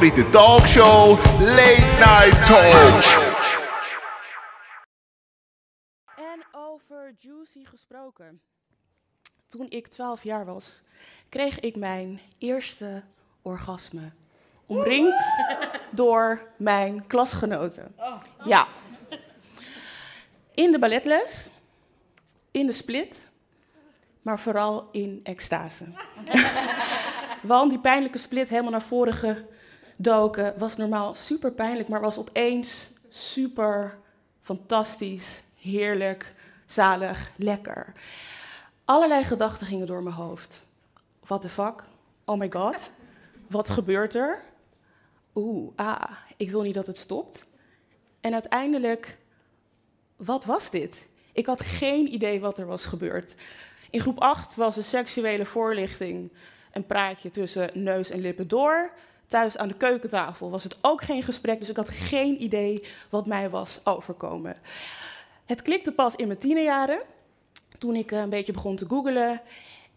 favoriete talkshow Late Night Talk. En over Juicy gesproken. Toen ik 12 jaar was, kreeg ik mijn eerste orgasme. Omringd door mijn klasgenoten. Ja. In de balletles, in de split, maar vooral in extase. Want die pijnlijke split helemaal naar voren gedoken was normaal super pijnlijk, maar was opeens super fantastisch, heerlijk, zalig, lekker. Allerlei gedachten gingen door mijn hoofd. What the fuck? Oh my god. Wat gebeurt er? Oeh, ah, ik wil niet dat het stopt. En uiteindelijk, wat was dit? Ik had geen idee wat er was gebeurd. In groep 8 was een seksuele voorlichting een praatje tussen neus en lippen door. Thuis aan de keukentafel was het ook geen gesprek, dus ik had geen idee wat mij was overkomen. Het klikte pas in mijn tienerjaren, toen ik eh, een beetje begon te googlen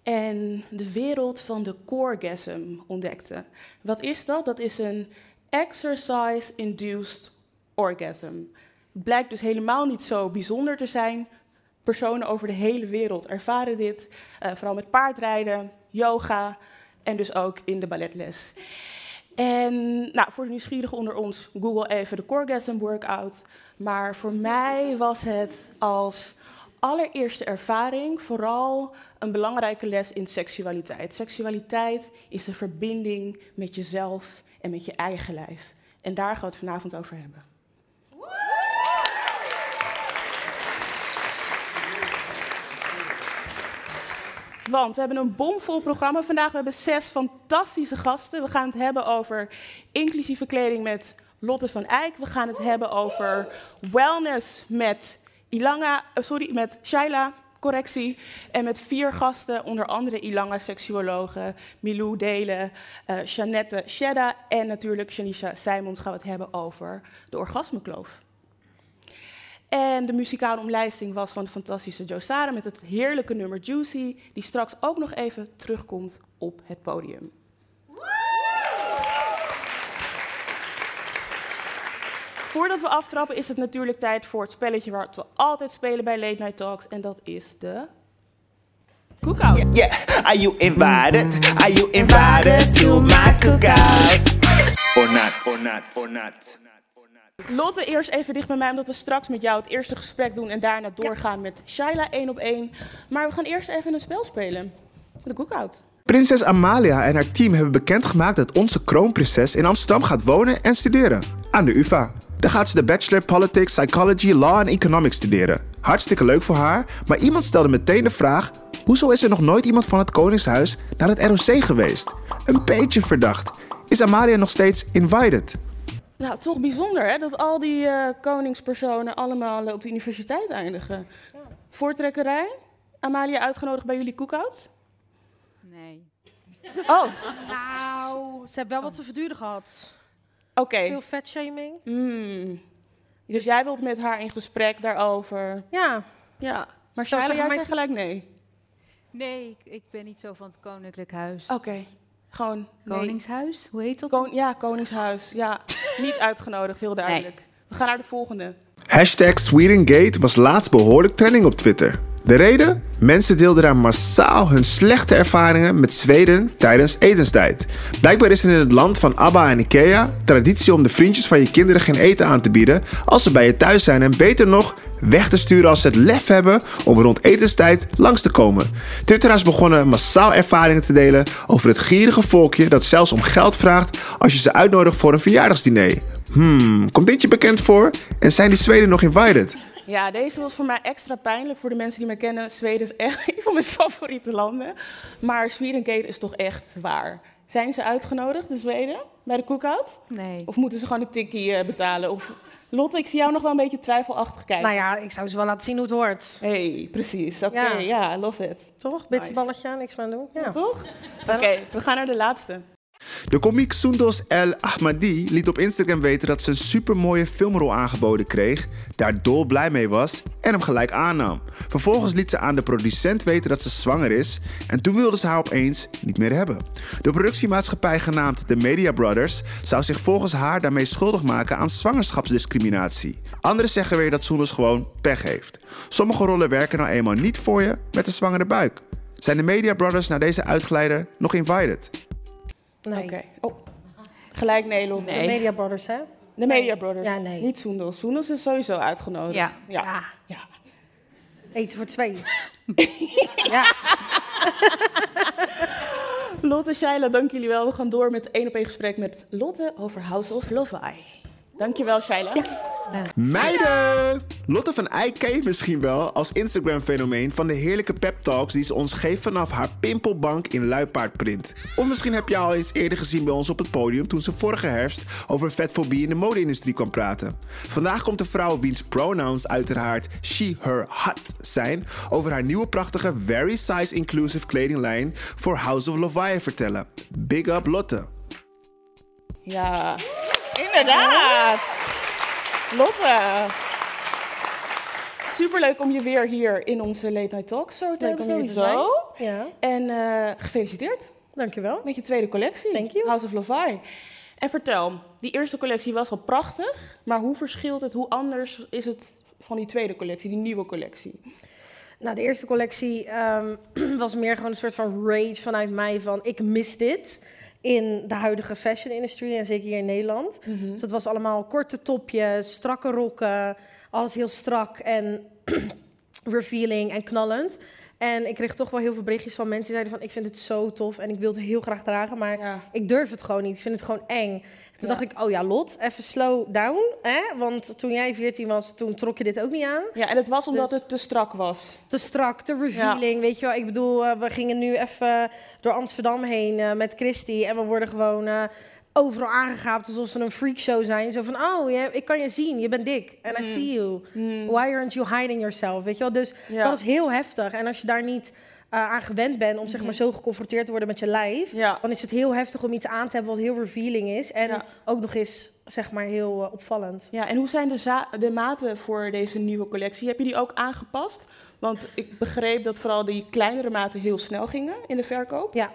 en de wereld van de coregasm ontdekte. Wat is dat? Dat is een exercise-induced orgasm. Het blijkt dus helemaal niet zo bijzonder te zijn. Personen over de hele wereld ervaren dit, eh, vooral met paardrijden, yoga en dus ook in de balletles. En nou, voor de nieuwsgierigen onder ons, google even de Coregasm Workout. Maar voor mij was het als allereerste ervaring vooral een belangrijke les in seksualiteit. Seksualiteit is de verbinding met jezelf en met je eigen lijf. En daar gaan we het vanavond over hebben. Want we hebben een bomvol programma vandaag. We hebben zes fantastische gasten. We gaan het hebben over inclusieve kleding met Lotte van Eyck. We gaan het hebben over wellness met Ilanga, eh, sorry, met Shaila, correctie. En met vier gasten, onder andere Ilanga, seksuologe, Milou Delen, eh Jeannette Shedda en natuurlijk Janisha Simons gaan we het hebben over de orgasmekloof. En de muzikale omlijsting was van de fantastische Joe Sara met het heerlijke nummer Juicy, die straks ook nog even terugkomt op het podium. Voordat we aftrappen is het natuurlijk tijd voor het spelletje wat we altijd spelen bij Late Night Talks. En dat is de cookout. Yeah, are you invited? Are you invited to my cookout? Or not? Or not? Or not? Lotte, eerst even dicht bij mij, omdat we straks met jou het eerste gesprek doen en daarna doorgaan met Shaila één op één. Maar we gaan eerst even een spel spelen. De cookout. Prinses Amalia en haar team hebben bekendgemaakt dat onze kroonprinses in Amsterdam gaat wonen en studeren. Aan de UvA. Daar gaat ze de Bachelor Politics, Psychology, Law en Economics studeren. Hartstikke leuk voor haar, maar iemand stelde meteen de vraag: hoezo is er nog nooit iemand van het Koningshuis naar het ROC geweest? Een beetje verdacht. Is Amalia nog steeds invited? Nou, toch bijzonder hè, dat al die eh, koningspersonen allemaal eh, op de universiteit eindigen. Voortrekkerij? Amalia uitgenodigd bij jullie cookout? Nee. Oh, Nou, ze hebben wel wat te verduren gehad. oké. Veel vetshaming. Hmm. Dus jij wilt met haar in gesprek daarover. Ja, Ja. Maar zeggen, jij zegt gelijk nee. Nee, ik, ik ben niet zo van het Koninklijk Huis. Oké. Gewoon nee. Koningshuis, hoe heet dat? Kon- ja, Koningshuis. Ja, niet uitgenodigd, heel duidelijk. We gaan naar de volgende. Hashtag Swedengate was laatst behoorlijk trending op Twitter. De reden? Mensen deelden daar massaal hun slechte ervaringen met Zweden tijdens etenstijd. Blijkbaar is er in het land van ABBA en Ikea traditie om de vriendjes van je kinderen geen eten aan te bieden als ze bij je thuis zijn en beter nog weg te sturen als ze het lef hebben om rond etenstijd langs te komen. Twitteraars begonnen massaal ervaringen te delen over het gierige volkje dat zelfs om geld vraagt als je ze uitnodigt voor een verjaardagsdiner. Hmm, komt dit je bekend voor? En zijn die Zweden nog invited? Ja, deze was voor mij extra pijnlijk. Voor de mensen die me kennen, Zweden is echt een van mijn favoriete landen. Maar Swedengate is toch echt waar. Zijn ze uitgenodigd, de Zweden, bij de cookout? Nee. Of moeten ze gewoon een tikkie eh, betalen? Of Lotte, ik zie jou nog wel een beetje twijfelachtig kijken. Nou ja, ik zou ze wel laten zien hoe het hoort. hey, precies. Oké, ja. Love it. Toch? Bitterballetje, niks meer aan doen. Ja. Toch? Oké, we gaan naar de laatste. De komiek Sundos El Ahmadi liet op Instagram weten dat ze een supermooie filmrol aangeboden kreeg, daar dol blij mee was en hem gelijk aannam. Vervolgens liet ze aan de producent weten dat ze zwanger is en toen wilde ze haar opeens niet meer hebben. De productiemaatschappij genaamd The Media Brothers zou zich volgens haar daarmee schuldig maken aan zwangerschapsdiscriminatie. Anderen zeggen weer dat Sundos gewoon pech heeft. Sommige rollen werken nou eenmaal niet voor je met een zwangere buik. Zijn de Media Brothers naar deze uitgeleider nog invited? Nee. Oké. Oh. Gelijk nee, Lotte. De Media Brothers, hè? De Media Brothers. Ja, nee. Niet Soendos. Soendos is sowieso uitgenodigd. Ja. Ja. Eten voor twee. ja. Lotte, Shaila, dank jullie wel. We gaan door met één op één gesprek met Lotte over House of Lovai. Dankjewel, Shaila. Meiden! Lotte van Eyck ken je misschien wel als Instagram-fenomeen van de heerlijke pep talks die ze ons geeft vanaf haar pimpelbank in luipaardprint. Of misschien heb je haar al eens eerder gezien bij ons op het podium toen ze vorige herfst over vetfobie in de mode-industrie kwam praten. Vandaag komt de vrouw wiens pronouns uiteraard she, her, hot zijn over haar nieuwe prachtige very size inclusive kledinglijn voor House of Leviathan vertellen. Big up Lotte! Ja, inderdaad. Lotte. Superleuk om je weer hier in onze Late Night Talk zo te Leuk hebben om te. Ja, En eh, gefeliciteerd dankjewel. met je tweede collectie. Thank you. House of Levi. En vertel, die eerste collectie was al prachtig, maar hoe verschilt het, hoe anders is het van die tweede collectie, die nieuwe collectie? Nou, de eerste collectie ehm, was meer gewoon een soort van rage vanuit mij van ik mis dit in de huidige fashion industry en zeker hier in Nederland. Dus het was allemaal korte topjes, strakke rokken, alles heel strak en revealing en knallend. En ik kreeg toch wel heel veel berichtjes van mensen die zeiden van ik vind het zo tof en ik wil het heel graag dragen, maar Ja. ik durf het gewoon niet. Ik vind het gewoon eng. Toen dacht ik, oh ja, Lot, even slow down. Hè? Want toen jij 14 was, toen trok je dit ook niet aan. Ja, en het was omdat Dus- het te strak was. Te strak, te revealing, weet je wel. Ik bedoel, eh, we gingen nu even door Amsterdam heen eh, met Christy. En we worden gewoon eh, overal aangegaapt alsof ze een freakshow zijn. Zo van, oh, je, ik kan je zien, je bent dik. And I see you. Why aren't you hiding yourself? Weet je wel, dus Ja. dat is heel heftig. En als je daar niet aan gewend bent om zeg maar zo geconfronteerd te worden met je lijf... Ja. dan is het heel heftig om iets aan te hebben wat heel revealing is. En Ja. ook nog eens, zeg maar, heel eh, opvallend. Ja, en hoe zijn de, de maten voor deze nieuwe collectie? Heb je die ook aangepast? Want ik begreep dat vooral die kleinere maten heel snel gingen in de verkoop. Ja.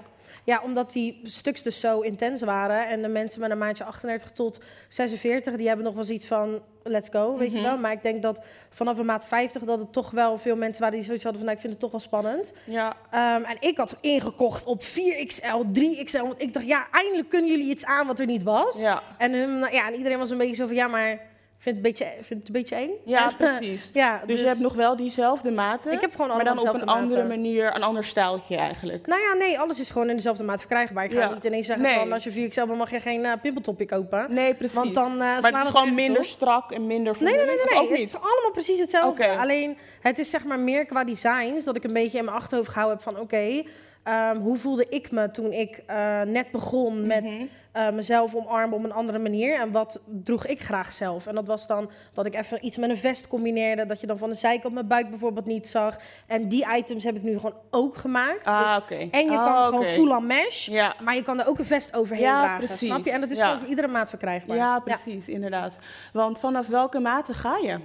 Ja, omdat die stuks dus zo intens waren. En de mensen met een maatje 38 tot 46, die hebben nog wel zoiets van, let's go, weet je wel. Maar ik denk dat vanaf een maat 50, dat het toch wel veel mensen waren die zoiets hadden van, nou, ik vind het toch wel spannend. Ja, Ehm, en ik had ingekocht op 4XL, 3XL, want ik dacht, ja, eindelijk kunnen jullie iets aan wat er niet was. ja. En, hun, ja, en iedereen was een beetje zo van, ja, maar vind het een beetje, vind het een beetje eng. ja precies. ja, Dus, je hebt nog wel diezelfde maten, Ik heb gewoon maar dan op een andere manier, een ander stijltje eigenlijk. Nou ja, nee, alles is gewoon in dezelfde maat verkrijgbaar. Ik ga Ja. niet ineens zeggen Nee. van als je 4XL bent mag je geen eh, pimpeltopje kopen. Nee, precies. Want dan, eh, maar het is gewoon minder op. strak en minder Nee, nee, nee, nee. ook Het niet? is allemaal precies hetzelfde. Alleen het is zeg maar meer qua designs dat ik een beetje in mijn achterhoofd gehouden heb van oké, ehm, hoe voelde ik me toen ik eh, net begon met Mhm. eh, mezelf omarmen op een andere manier en wat droeg ik graag zelf. En dat was dan dat ik even iets met een vest combineerde, dat je dan van de zijkant mijn buik bijvoorbeeld niet zag. En die items heb ik nu gewoon ook gemaakt. Ah, Dus- oké. en je Ah, kan gewoon full on mesh. Ja. Maar je kan er ook een vest overheen Ja, dragen, precies. snap je? En dat is Ja. gewoon voor iedere maat verkrijgbaar. Ja, precies, inderdaad. Want vanaf welke maten ga je?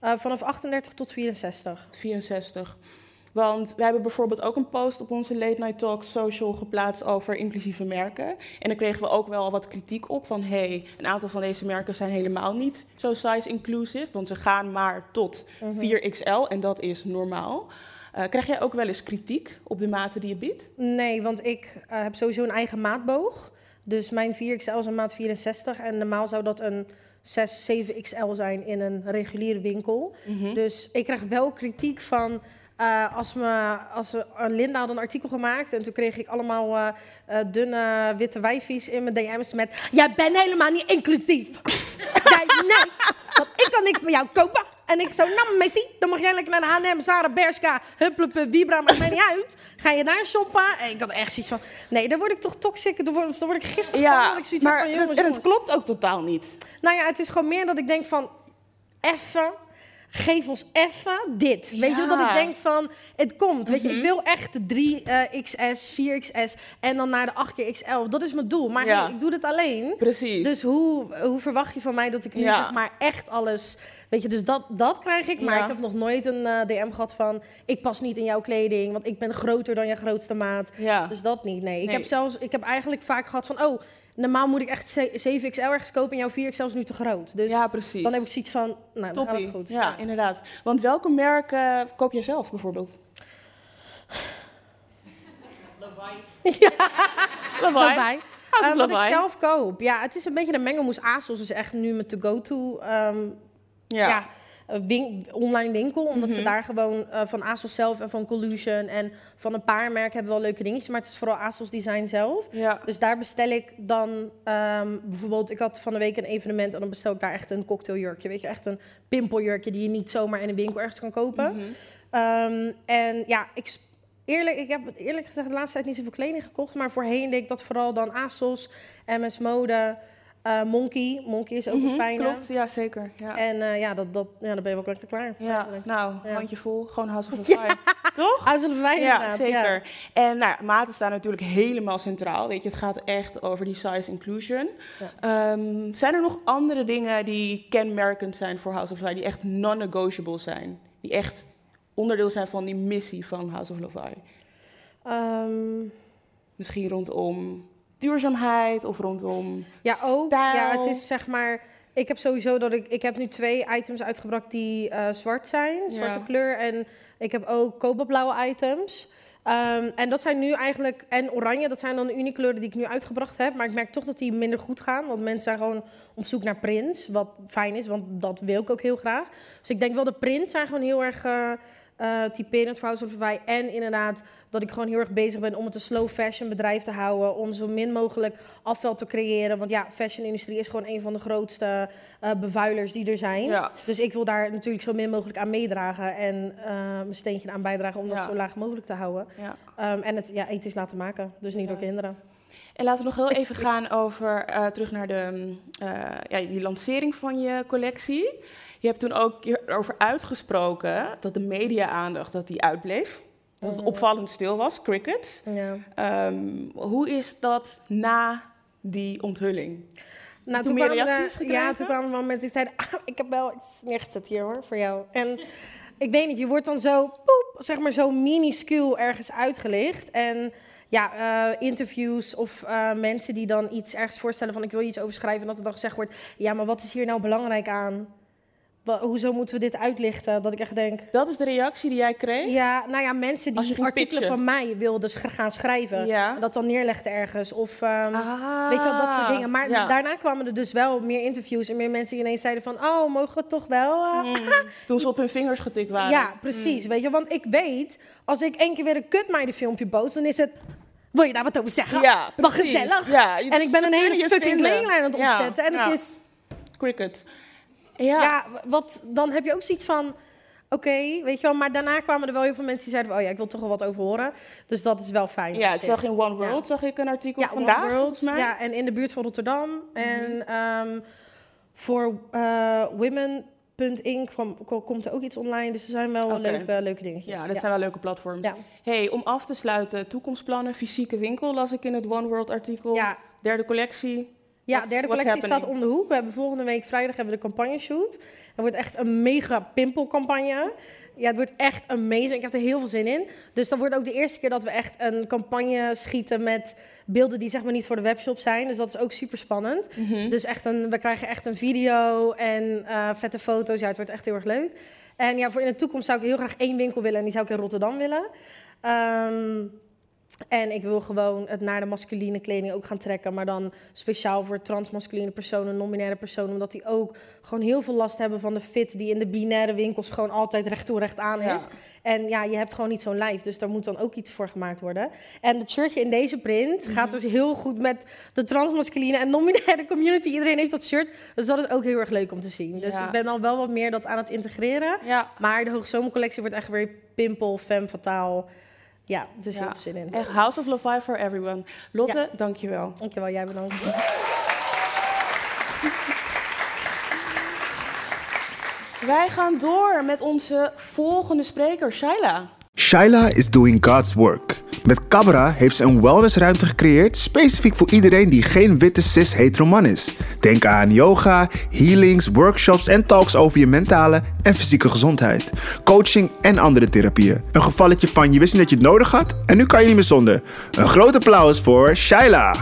Eh, vanaf 38 tot 64. 64. Want wij hebben bijvoorbeeld ook een post op onze Late Night Talk social geplaatst over inclusieve merken. En daar kregen we ook wel wat kritiek op van hey, een aantal van deze merken zijn helemaal niet zo size inclusive, want ze gaan maar tot 4XL en dat is normaal. Eh, krijg jij ook wel eens kritiek op de maten die je biedt? Nee, want ik eh, heb sowieso een eigen maatboog. Dus mijn 4XL is een maat 64 en normaal zou dat een 6, 7XL zijn in een reguliere winkel. Mhm. Dus ik krijg wel kritiek van eh, als, me, als uh, Linda had een artikel gemaakt en toen kreeg ik allemaal eh, eh, dunne witte wijfies in mijn DM's met jij bent helemaal niet inclusief. jij, nee, want ik kan niks van jou kopen. En ik zo, nou Messi, dan mag jij lekker naar de H&M, Zara, Bershka, Hupplepup, Vibra, maakt mij niet uit. Ga je daar shoppen? En ik had echt zoiets van, nee, dan word ik toch toxic, dan word, dan word ik giftig van. Ja, ik zoiets maar van, jongens, en het jongens. klopt ook totaal niet. Nou ja, het is gewoon meer dat ik denk van, effen, geef ons effen dit. Weet je, Ja. dat ik denk van, het komt. Weet je, Mhm. ik wil echt de 3XS, 4XS en dan naar de 8XL. Dat is mijn doel. Maar Ja. hey, ik doe dit alleen. Precies. Dus hoe, hoe verwacht je van mij dat ik nu Ja. zeg maar echt alles... Weet je, dus dat, dat krijg ik. Maar ik heb nog nooit een eh, DM gehad van... ik pas niet in jouw kleding, want ik ben groter dan je grootste maat. ja. Dus dat niet, nee. Ik, Nee. heb zelfs, ik heb eigenlijk vaak gehad van... oh, normaal moet ik echt ze- 7XL ergens kopen... en jouw 4XL is nu te groot. Dus ja, precies. dan heb ik zoiets van... nou, dan gaat het goed. Ja, inderdaad. Want welke merken koop jij zelf bijvoorbeeld? Ja. Lawaai. Daarbij. House of Eh, wat ik zelf koop. Ja, het is een beetje een mengelmoes. ASOS is echt nu mijn to-go-to ehm, Ja. ja. Eh, win- online winkel. Omdat ze Mhm. daar gewoon eh, van ASOS zelf en van Collusion en van een paar merken hebben wel leuke dingetjes. Maar het is vooral ASOS design zelf. Ja. Dus daar bestel ik dan ehm, bijvoorbeeld, ik had van de week een evenement en dan bestel ik daar echt een cocktailjurkje. Weet je, echt een pimpeljurkje die je niet zomaar in een winkel ergens kan kopen. Mhm. Ehm, en ja, ik, eerlijk, ik heb eerlijk gezegd de laatste tijd niet zoveel kleding gekocht. Maar voorheen deed ik dat vooral dan ASOS, MS Mode, eh, Monkey. Monkey is ook Mhm, een fijne. Klopt, ja zeker. Ja. En eh, ja, dat, dat, ja, dan ben je wel lekker klaar. Ja, eigenlijk. nou, Ja. handje vol, gewoon House of Lawaai. Toch? Ah, zullen wij Ja, inderdaad, zeker. En nou, maten staan natuurlijk helemaal centraal. Weet je, het gaat echt over die size inclusion. Ehm, zijn er nog andere dingen die kenmerkend zijn voor House of Lawaai, die echt non-negotiable zijn? Die echt onderdeel zijn van die missie van House of Lawaai? Ehm, Misschien rondom duurzaamheid of rondom ja, ook. stijl. Ja, het is zeg maar... Ik heb sowieso dat ik... Ik heb nu twee items uitgebracht die eh, zwart zijn. Zwarte Ja. kleur. En ik heb ook kobaltblauwe items. Ehm, en dat zijn nu eigenlijk... En oranje, dat zijn dan de uniekleuren die ik nu uitgebracht heb. Maar ik merk toch dat die minder goed gaan. Want mensen zijn gewoon op zoek naar prints. Wat fijn is, want dat wil ik ook heel graag. Dus ik denk wel de prints zijn gewoon heel erg... eh eh, typerend voor House of Lawaai. En inderdaad dat ik gewoon heel erg bezig ben om het een slow fashion bedrijf te houden. Om zo min mogelijk afval te creëren. Want ja, fashion-industrie is gewoon een van de grootste eh, bevuilers die er zijn. Ja, Dus ik wil daar natuurlijk zo min mogelijk aan meedragen. En eh, mijn steentje aan bijdragen om dat Ja. zo laag mogelijk te houden. ja. Ehm, en het ja, ethisch laten maken. Dus niet door kinderen. En laten we nog heel even gaan over, terug naar de, mm, ja, die lancering van je collectie. Je hebt toen ook erover uitgesproken dat de media-aandacht dat die uitbleef. Dat het Mhm. opvallend stil was, cricket. Ja. Ehm, hoe is dat na die onthulling? Nou, toen meer kwamen er- reacties Ja, toen kwamen er mensen die zeiden... "Ah, ik heb wel iets neergezet hier hoor, voor jou. En ik weet niet, je wordt dan zo, poep, zeg maar zo minuscuul ergens uitgelicht. En ja, eh, interviews of eh, mensen die dan iets ergens voorstellen van... ik wil iets over schrijven. En dat er dan gezegd wordt, ja, maar wat is hier nou belangrijk aan? Hoezo moeten we dit uitlichten? Dat ik echt denk... Dat is de reactie die jij kreeg? Ja, nou ja, mensen die artikelen pitchen. van mij wilden gaan schrijven. Ja. En dat dan neerlegden ergens. Of... ehm, Ah, Weet je wel, dat soort dingen. Maar ja. daarna kwamen er dus wel meer interviews en meer mensen die ineens zeiden van... oh, mogen we toch wel... eh, Mm, toen ze op hun vingers getikt waren. Ja, precies. Weet je, want ik weet, als ik één keer weer een kutmeiden filmpje post... dan is het, wil je daar wat over zeggen? Ja, Wat precies. gezellig. Ja, En ik ben een hele fucking kledinglijn aan het opzetten. En het is, Cricket. Ja. ja, wat, dan heb je ook zoiets van... Oké, weet je wel, maar daarna kwamen er wel heel veel mensen die zeiden... van, oh ja, ik wil toch wel wat over horen. Dus dat is wel fijn. Ja, ik zag in One World Ja. zag ik een artikel Ja, vandaag, One World. mij. Mhm. Ja, en in de buurt van Rotterdam. En ehm, voor women.inc kwam- ko- komt er ook iets online. Dus er zijn wel leuke, leuke dingetjes. Ja, dat zijn wel leuke platforms. Ja. Hey, om af te sluiten, toekomstplannen, fysieke winkel las ik in het One World artikel. Ja, Derde collectie. Ja What's- derde collectie staat om de hoek. We hebben volgende week vrijdag hebben we de campagne shoot. Het wordt echt een mega pimpelcampagne. Ja, het wordt echt amazing. Ik heb er heel veel zin in. Dus dat wordt ook de eerste keer dat we echt een campagne schieten met beelden die zeg maar niet voor de webshop zijn. Dus dat is ook super spannend. Mhm. Dus echt een, we krijgen echt een video en eh, vette foto's. Ja, het wordt echt heel erg leuk. En ja, voor in de toekomst zou ik heel graag één winkel willen en die zou ik in Rotterdam willen. Ehm, en ik wil gewoon het naar de masculine kleding ook gaan trekken, maar dan speciaal voor transmasculine personen, non-binaire personen, omdat die ook gewoon heel veel last hebben van de fit die in de binaire winkels gewoon altijd recht toe recht aan is. Ja. En ja, je hebt gewoon niet zo'n lijf, dus daar moet dan ook iets voor gemaakt worden. En het shirtje in deze print gaat dus heel goed met de transmasculine en non-binaire community. Iedereen heeft dat shirt, dus dat is ook heel erg leuk om te zien. Dus Ja. ik ben al wel wat meer dat aan het integreren. Ja, Maar de hoogzomercollectie wordt echt weer pimpel, femme, fataal. Ja, dus heel Ja. veel zin in. echt House of Love for everyone. Lotte, dankjewel. Dankjewel, jij bedankt. Wij gaan door met onze volgende spreker, Shaila. Shaila is doing God's work. Met Cabra heeft ze een wellnessruimte gecreëerd specifiek voor iedereen die geen witte cis hetero man is. Denk aan yoga, healings, workshops en talks over je mentale en fysieke gezondheid, coaching en andere therapieën. Een gevalletje van je wist niet dat je het nodig had en nu kan je niet meer zonder. Een groot applaus voor Shaila.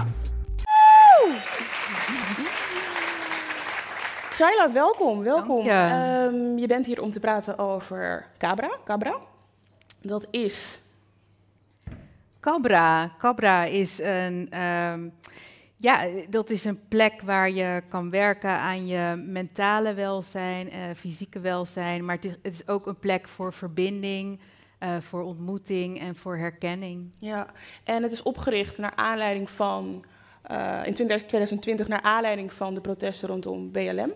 Shaila, welkom, welkom. Je. Ehm, je bent hier om te praten over Cabra. Cabra. Dat is Cabra. Cabra is een, ehm, ja, dat is een plek waar je kan werken aan je mentale welzijn, eh, fysieke welzijn. Maar het is, het is ook een plek voor verbinding, eh, voor ontmoeting en voor herkenning. Ja, en het is opgericht naar aanleiding van, eh, in 2020, naar aanleiding van de protesten rondom BLM.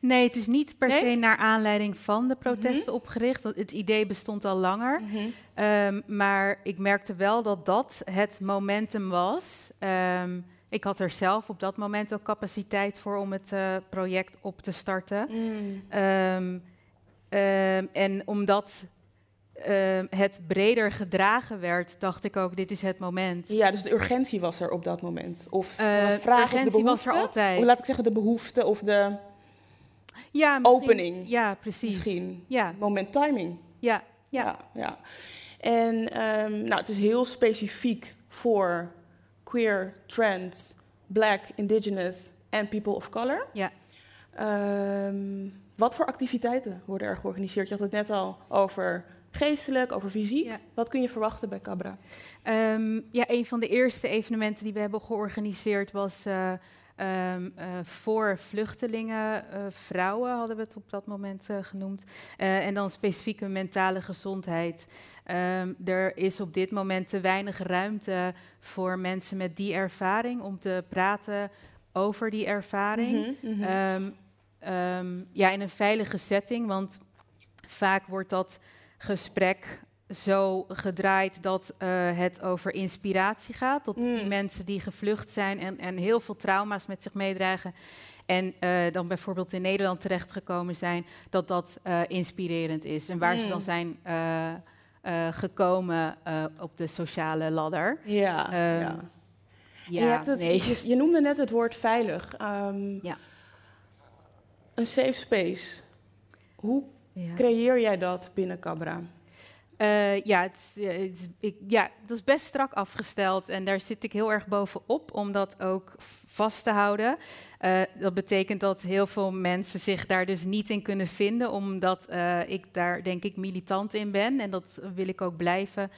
Nee, het is niet per Nee? se naar aanleiding van de protesten opgericht. want Het idee bestond al langer. Ehm, maar ik merkte wel dat dat het momentum was. Ehm, ik had er zelf op dat moment ook capaciteit voor om het eh, project op te starten. Ehm, ehm, en omdat het breder gedragen werd, dacht ik ook, dit is het moment. Ja, dus de urgentie was er op dat moment. Of Eh, de vraag of de urgentie was er altijd. Of laat ik zeggen, de behoefte of de Ja, misschien- Opening. Ja, precies. misschien Ja, moment timing. ja, ja. Ja, ja. En ehm, nou, het is heel specifiek voor queer, trans, black, indigenous en people of color. Ja. Ehm, wat voor activiteiten worden er georganiseerd? Je had het net al over geestelijk, over fysiek. Ja. Wat kun je verwachten bij Cabra? Ehm, ja, een van de eerste evenementen die we hebben georganiseerd was eh, ehm, eh, voor vluchtelingen, eh, vrouwen hadden we het op dat moment eh, genoemd. En dan specifieke mentale gezondheid. Ehm, er is op dit moment te weinig ruimte voor mensen met die ervaring om te praten over die ervaring. Mhm, mhm. Ehm, ja, in een veilige setting, want vaak wordt dat gesprek zo gedraaid dat eh, het over inspiratie gaat. Dat die Mm. mensen die gevlucht zijn en, en heel veel trauma's met zich meedragen. En eh, dan bijvoorbeeld in Nederland terechtgekomen zijn, dat dat eh, inspirerend is. En waar ze Mm. dan zijn eh, eh, gekomen op de sociale ladder. ja, Ehm, ja. Ja, je, hebt het, nee. je, je noemde net het woord veilig. Ehm, Ja. Een safe space. Hoe creëer jij dat binnen Cabra? Eh, ja, het is, eh, het ja, dat is best strak afgesteld en daar zit ik heel erg bovenop om dat ook vast te houden. Eh, dat betekent dat heel veel mensen zich daar dus niet in kunnen vinden, omdat ik daar denk ik militant in ben en dat wil ik ook blijven.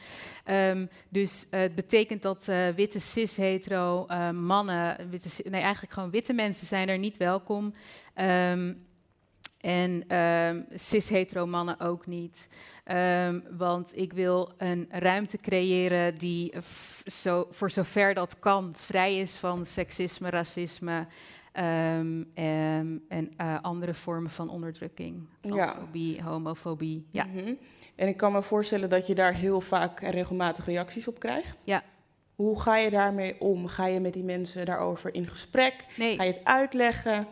Ehm, dus het betekent dat witte cis-hetero mannen, witte, nee eigenlijk gewoon witte mensen zijn er niet welkom. Ehm, en ehm cis-hetero mannen ook niet. Ehm, want ik wil een ruimte creëren die zo, voor zover dat kan vrij is van seksisme, racisme ehm, ehm, en eh, andere vormen van onderdrukking. Ja. Transfobie, homofobie. Ja. Mhm. En ik kan me voorstellen dat je daar heel vaak en regelmatig reacties op krijgt. Ja. Hoe ga je daarmee om? Ga je met die mensen daarover in gesprek? Nee. Ga je het uitleggen?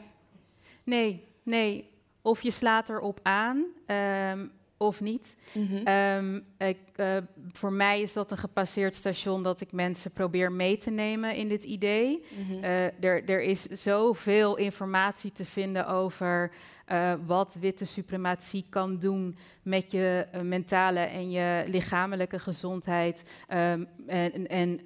Nee, nee. Of je slaat erop aan ehm, of niet. Mhm. Ehm, ik, eh, voor mij is dat een gepasseerd station dat ik mensen probeer mee te nemen in dit idee. Mhm. Eh, er, er is zoveel informatie te vinden over eh, wat witte suprematie kan doen met je mentale en je lichamelijke gezondheid. Ehm, en en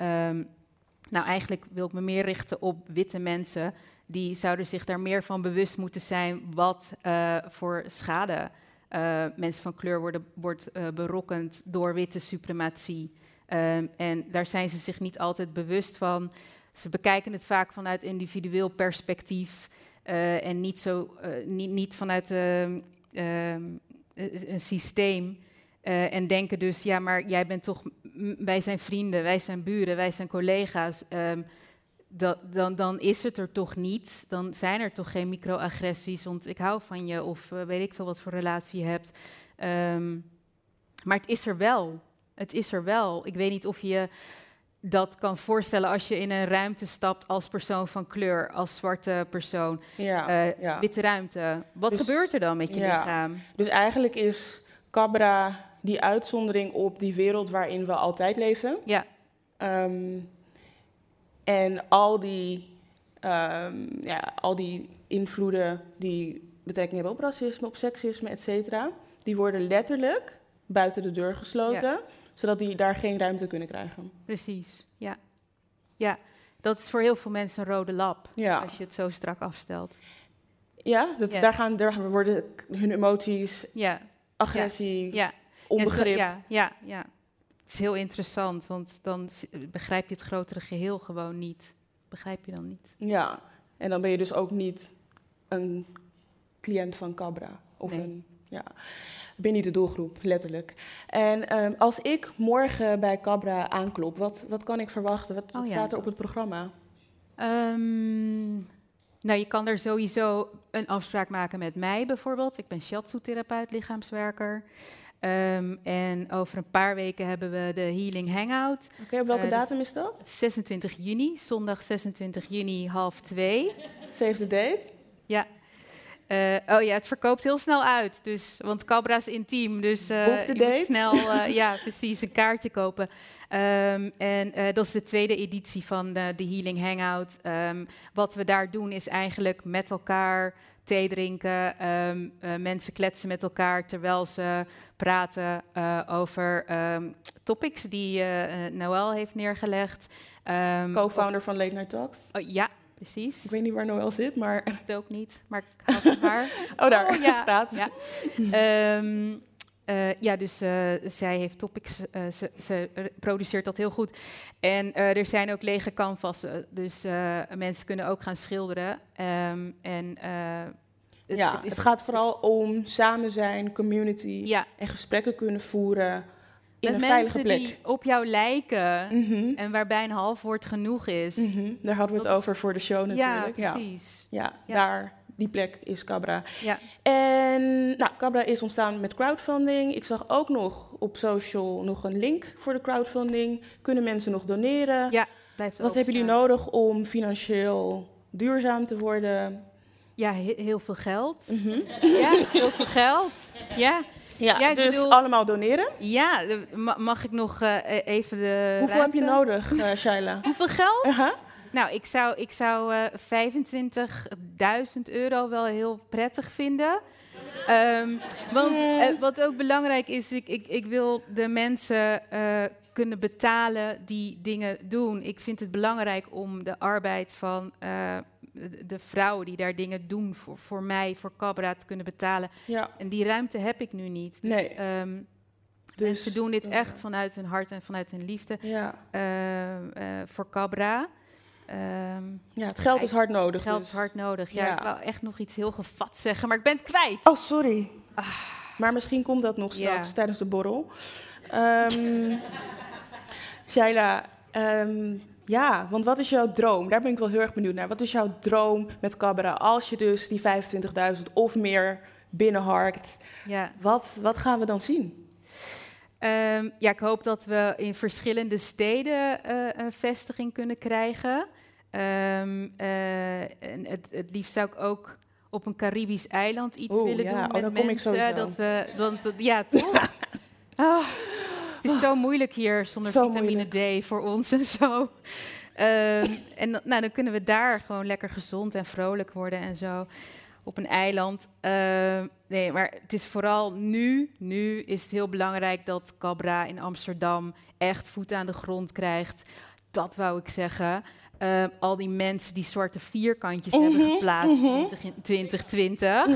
nou, eigenlijk wil ik me meer richten op witte mensen. Die zouden zich daar meer van bewust moeten zijn wat eh, voor schade Eh, mensen van kleur worden wordt, eh, berokkend door witte suprematie. Ehm, en daar zijn ze zich niet altijd bewust van. Ze bekijken het vaak vanuit individueel perspectief en niet, zo, niet, niet vanuit ehm, ehm, een een systeem. En denken dus, ja, maar jij bent toch, wij zijn vrienden, wij zijn buren, wij zijn collega's. Dat, dan, dan is het er toch niet. Dan zijn er toch geen microagressies, want ik hou van je of eh, weet ik veel wat voor relatie je hebt. Ehm, maar het is er wel. Het is er wel. Ik weet niet of je dat kan voorstellen als je in een ruimte stapt als persoon van kleur, als zwarte persoon. Ja, Eh, ja. Witte ruimte. Wat Dus- gebeurt er dan met je ja. lichaam? Dus eigenlijk is Cabra die uitzondering op die wereld waarin we altijd leven. Ja, Ehm, en al die, ehm, ja, al die invloeden die betrekking hebben op racisme, op seksisme, et cetera, die worden letterlijk buiten de deur gesloten, zodat die daar geen ruimte kunnen krijgen. precies. Ja. ja, dat is voor heel veel mensen een rode lap, Ja, als je het zo strak afstelt. ja, dat, Ja. Daar, gaan, daar worden hun emoties, Ja, agressie, ja. onbegrip. Ja, ja, ja. Is heel interessant, want dan begrijp je het grotere geheel gewoon niet. Begrijp je dan niet? Ja, en dan ben je dus ook niet een cliënt van Cabra. Of Nee. een, ja, ben niet de doelgroep, letterlijk. En ehm, als ik morgen bij Cabra aanklop, wat, wat kan ik verwachten? Wat, wat Oh ja. staat er op het programma? Ehm, nou, je kan er sowieso een afspraak maken met mij bijvoorbeeld. Ik ben shiatsu-therapeut, lichaamswerker. Ehm, en over een paar weken hebben we de Healing Hangout. Oké, op welke Eh, dus- datum is dat? 26 juni, zondag 26 juni, half twee. Save the date? Ja. Eh, oh ja, het verkoopt heel snel uit. Dus, want Cabra is intiem. Dus Boek de je moet date. snel ja, precies, een kaartje kopen. Ehm, en dat is de tweede editie van de, de Healing Hangout. Ehm, wat we daar doen is eigenlijk met elkaar thee drinken. ehm, eh, mensen kletsen met elkaar terwijl ze praten eh, over ehm, topics die eh Noël heeft neergelegd. Ehm, Co-founder van Late Night Talks. oh, ja, precies. Ik weet niet waar Noël zit, maar... het ook niet, maar ik hou van haar. Oh, daar Oh, ja, staat. Ja, Eh, ja dus eh, zij heeft topics, eh, ze, ze produceert dat heel goed. En er zijn ook lege canvassen, dus mensen kunnen ook gaan schilderen. Ehm, en het, ja, het is, het gaat vooral om samen zijn, community ja, en gesprekken kunnen voeren in met een veilige mensen plek. die op jou lijken Mhm, en waarbij een half woord genoeg is. mhm. Daar hadden we het is- over voor de show natuurlijk. Ja, precies. ja. Ja. daar, die plek is Cabra. Ja. En nou, Cabra is ontstaan met crowdfunding. Ik zag ook nog op social nog een link voor de crowdfunding. Kunnen mensen nog doneren? Ja, blijft Wat hebben jullie openstaan. nodig om financieel duurzaam te worden? Ja, he- heel veel geld. Mhm. Ja, heel veel geld. Ja, Ja, dus bedoel- allemaal doneren. ja mag ik nog eh, e- even de Hoeveel heb je nodig, eh Shaila? Hoeveel geld? Aha. Nou, ik zou, ik zou eh 25.000 euro wel heel prettig vinden. Ehm, want eh, wat ook belangrijk is, ik, ik, ik wil de mensen eh, kunnen betalen die dingen doen. Ik vind het belangrijk om de arbeid van eh, de- vrouwen die daar dingen doen voor, voor mij, voor Cabra, te kunnen betalen. Ja, En die ruimte heb ik nu niet. Dus, Nee. ehm, dus... mensen doen dit echt vanuit hun hart en vanuit hun liefde Ja. eh, voor Cabra. Ehm, ja, het geld is hard nodig. Geld dus. is hard nodig. Ja, Ja. ik wou echt nog iets heel gevat zeggen, maar ik ben het kwijt. Oh, sorry. Maar misschien komt dat nog straks Ja. tijdens de borrel. Ehm Shaila, ehm, ja, want wat is jouw droom? Daar ben ik wel heel erg benieuwd naar. Wat is jouw droom met Cabra als je dus die 25.000 of meer binnenharkt? Ja. Wat, wat gaan we dan zien? Ja, ik hoop dat we in verschillende steden eh, een vestiging kunnen krijgen. Ehm, eh, en het, het liefst zou ik ook op een Caribisch eiland iets Oeh, willen ja. doen Oh, met dan kom ik mensen. sowieso. dat we, want dat- ja, toch? Oh, het is zo moeilijk hier zonder Zo vitamine D voor ons en zo. Ehm, en dan- nou, dan kunnen we daar gewoon lekker gezond en vrolijk worden en zo. Op een eiland. Ehm, nee, maar het is vooral nu, nu is het heel belangrijk dat Cabra in Amsterdam echt voet aan de grond krijgt. dat wou ik zeggen. Eh, al die mensen die zwarte vierkantjes hebben geplaatst in 2020.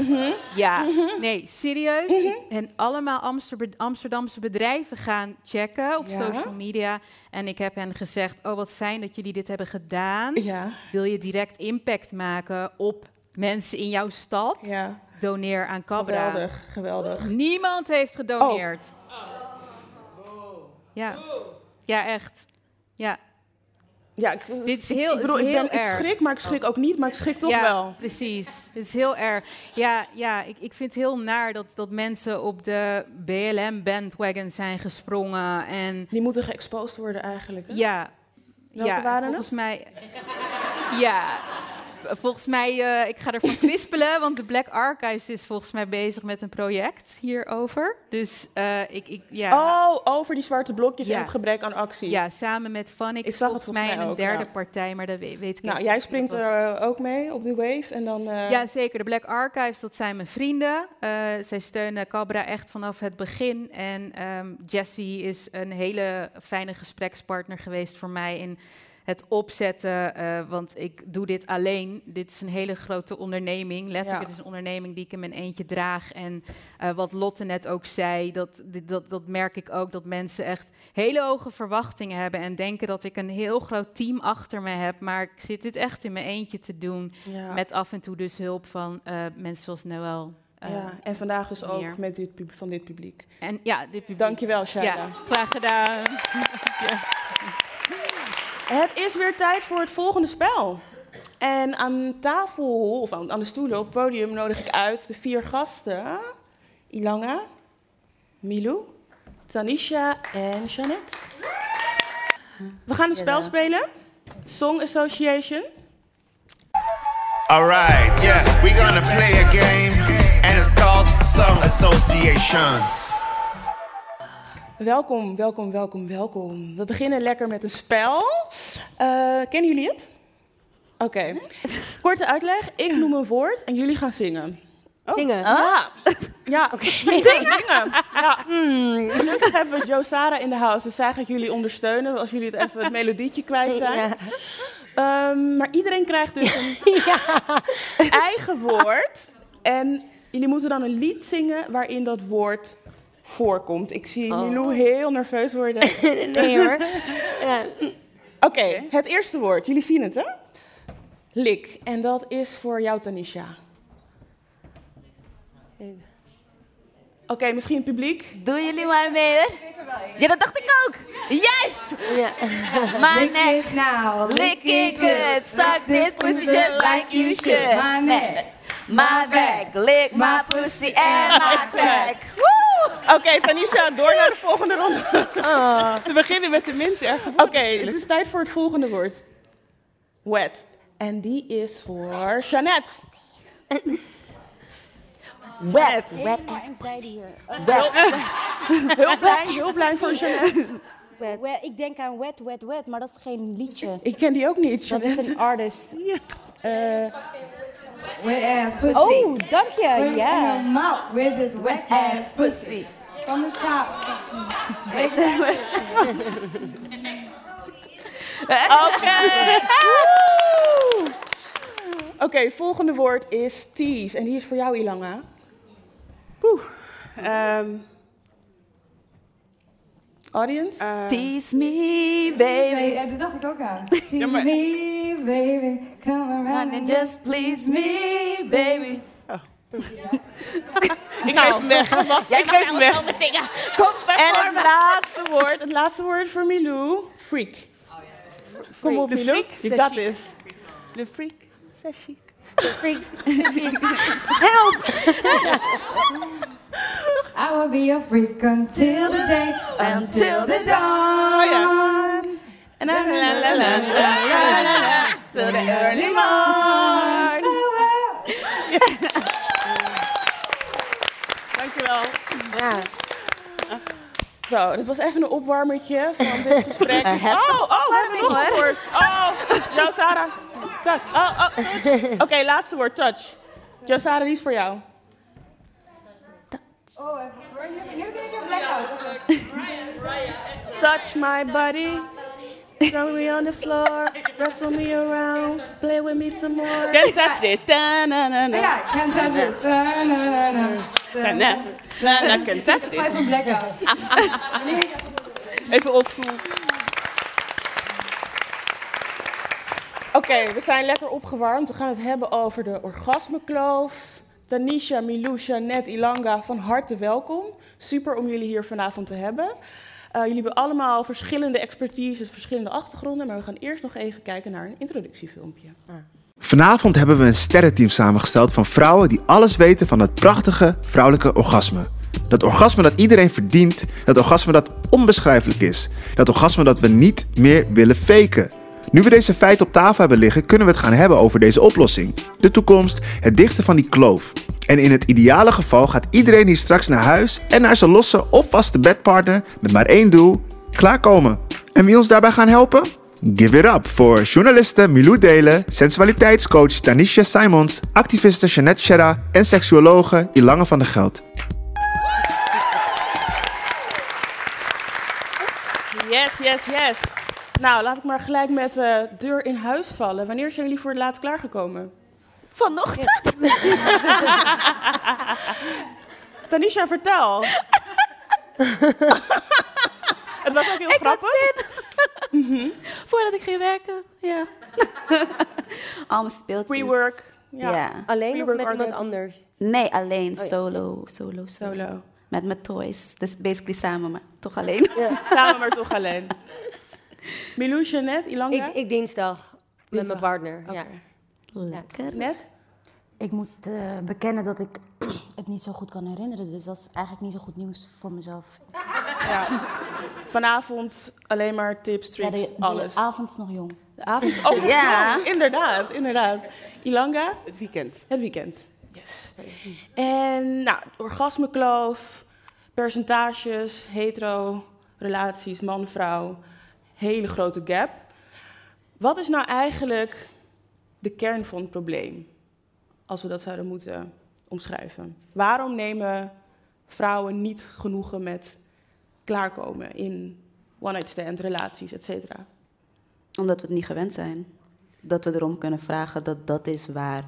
Ja, nee, serieus. Ik- en allemaal Amster- Amsterdamse bedrijven gaan checken op Ja. social media. En ik heb hen gezegd, oh wat fijn dat jullie dit hebben gedaan. Ja, Wil je direct impact maken op mensen in jouw stad? ja. Doneer aan Cabra. Geweldig, geweldig. Niemand heeft gedoneerd. Ja. ja, echt. Ja, Ja, ik, dit is heel, ik bedoel, ik, heel ik erg. schrik, maar ik schrik ook niet, maar ik schrik toch ja, wel. precies. Het is heel erg. Ja, ja ik, ik vind het heel naar dat, dat mensen op de BLM-bandwagon zijn gesprongen. En Die moeten geëxposed worden eigenlijk. hè? ja, Welke ja waren volgens het? mij... Ja, volgens mij, eh, ik ga ervan kwispelen, want de Black Archives is volgens mij bezig met een project hierover. Dus eh, ik, ik, ja... Oh, over die zwarte blokjes Ja. en het gebrek aan actie. Ja, samen met Funny. Ik zag het volgens volgens mij mij en een derde ja. partij, maar dat weet, weet ik Nou, jij niet. springt Dat was- er ook mee op de wave en dan... eh, Ja, zeker. De Black Archives, dat zijn mijn vrienden. Eh, zij steunen Cabra echt vanaf het begin. En ehm Jessie is een hele fijne gesprekspartner geweest voor mij in het opzetten. eh, want ik doe dit alleen. Dit is een hele grote onderneming. Letterlijk, Ja. het is een onderneming die ik in mijn eentje draag. En eh, wat Lotte net ook zei, dat, dat, dat merk ik ook. Dat mensen echt hele hoge verwachtingen hebben. En denken dat ik een heel groot team achter me heb. Maar ik zit dit echt in mijn eentje te doen. ja. Met af en toe dus hulp van eh, mensen zoals Noël. ja. En vandaag dus ook met dit, van dit publiek. En ja, dit publiek. Dankjewel, Shaila. Ja, graag gedaan. Het is weer tijd voor het volgende spel. En aan tafel, of aan, aan de stoelen op het podium, nodig ik uit de vier gasten. Ilanga, Milou, Tanisha en Jeannette. We gaan een spel spelen. Song Association. Alright, yeah, we're gonna play a game, and it's called Song Associations. Welkom, welkom, welkom, welkom. We beginnen lekker met een spel. Eh, kennen jullie het? Oké. Korte uitleg. Ik noem een woord en jullie gaan zingen. Oh. Zingen. Ja. Ja, oké. zingen. Ja. Gelukkig hebben we Joe Sara in de house, dus zij gaat jullie ondersteunen als jullie het even het melodietje kwijt zijn. Ja. Ehm, maar iedereen krijgt dus een eigen woord. En jullie moeten dan een lied zingen waarin dat woord voorkomt. Ik zie Oh. Milou heel nerveus worden. Nee hoor. Ja. Oké, het eerste woord. Jullie zien het, hè? Lik. En dat is voor jou, Tanisha. Oké, misschien het publiek. Doen jullie maar mee, hè? Ja, dat dacht ik ook. Juist! Ja. My neck, now, lick it good. Suck this pussy just like you should. My neck, My back, lick my pussy and my crack. Woo! Oké, Tanisha, door naar de volgende ronde. We beginnen met de minst erg. Oké, het is tijd voor het volgende woord. Wet. En die is voor Jeannette. Wet. Wet ass pussy. Heel blij, heel blij voor Jeannette. Wet- Ik denk aan Wet, Wet, Wet, maar dat is geen liedje. Ik ken die ook niet, Dat is een artist. Ja. Eh, wet ass pussy. oh, dank je. Put it in Ja. your mouth with this wet ass pussy. From the top. Oké. Oké, volgende woord is tease. En die is voor jou, Ilanga. Poeh. Ehm, audience? Tease me, baby. Nee, eh, dat dacht ik ook aan. Tease maar- me, baby. Come around And just please me, baby. ik geef hem weg. Jij ik mag geef hem weg. komen zingen. Kom, En het performen. laatste woord, het laatste woord voor Milou. Freak. Kom op, Milou. You got this. De freak. Zes chic. Help! I will be a freak until the day, until the dawn. Oh ja. En dan la la la la la la la. Till the early morning. Dankjewel. Ja. Zo, dit was even een opwarmertje van dit gesprek. oh, oh, we hebben nog een woord. Oh, jou Sarah. Touch. Oh, oh, touch. Oké, laatste woord, touch. Jo Sarah, die is voor jou. Oh. Nu heb ik- een blackout. Touch my body. Throw me on the floor, wrestle me around, play with me some more. Can't touch this. Da, na, na, na. Ja, can't touch this. Na, na, na, na. Na, na, na, na, can't touch this. een blackout. Even oldschool. Oké, we zijn lekker opgewarmd. We gaan het hebben over de orgasmekloof. Tanisha, Milusha, Net, Ilanga, van harte welkom. Super om jullie hier vanavond te hebben. Eh, jullie hebben allemaal verschillende expertises, verschillende achtergronden. Maar we gaan eerst nog even kijken naar een introductiefilmpje. Vanavond hebben we een sterrenteam samengesteld van vrouwen die alles weten van het prachtige vrouwelijke orgasme. Dat orgasme dat iedereen verdient, dat orgasme dat onbeschrijfelijk is. Dat orgasme dat we niet meer willen faken. Nu we deze feiten op tafel hebben liggen, kunnen we het gaan hebben over deze oplossing. De toekomst, het dichten van die kloof. En in het ideale geval gaat iedereen hier straks naar huis en naar zijn losse of vaste bedpartner met maar één doel: klaarkomen. En wie ons daarbij gaan helpen? Give it up voor journaliste Milou Delen, sensualiteitscoach Tanisha Simons, activiste Jeanette Sherra en seksuologe Ilange van der Geld. Yes, yes, yes. Nou, laat ik maar gelijk met de deur in huis vallen. Wanneer zijn jullie voor het laatst klaargekomen? Vanochtend. Tanisha, vertel. het was ook heel Ik had grappig. zin. Voordat ik ging werken, ja. Allemaal speeltjes. Pre-work. Ja. Ja. Alleen of met iemand anders? Nee, alleen Oh ja. solo, solo, solo. Solo. Met mijn toys. Dus basically samen, maar toch alleen. Samen maar toch alleen. Milou, Jeannette, Ilanga? Ik, ik dinsdag met mijn partner. Ja. Lekker. Net? Ik moet eh, bekennen dat ik het niet zo goed kan herinneren. Dus dat is eigenlijk niet zo goed nieuws voor mezelf. Ja. Vanavond alleen maar tips, Ja, tricks, de, de alles. avond is nog jong. De avond. Oh, Ja. ja. inderdaad, inderdaad. Ilanga? Het weekend. Het weekend. Yes. En nou, orgasmekloof, percentages, hetero, relaties, man-vrouw, hele grote gap. Wat is nou eigenlijk de kern van het probleem, als we dat zouden moeten omschrijven? Waarom nemen vrouwen niet genoegen met klaarkomen in one-night stand, relaties, et cetera? Omdat we het niet gewend zijn. Dat we erom kunnen vragen dat dat is waar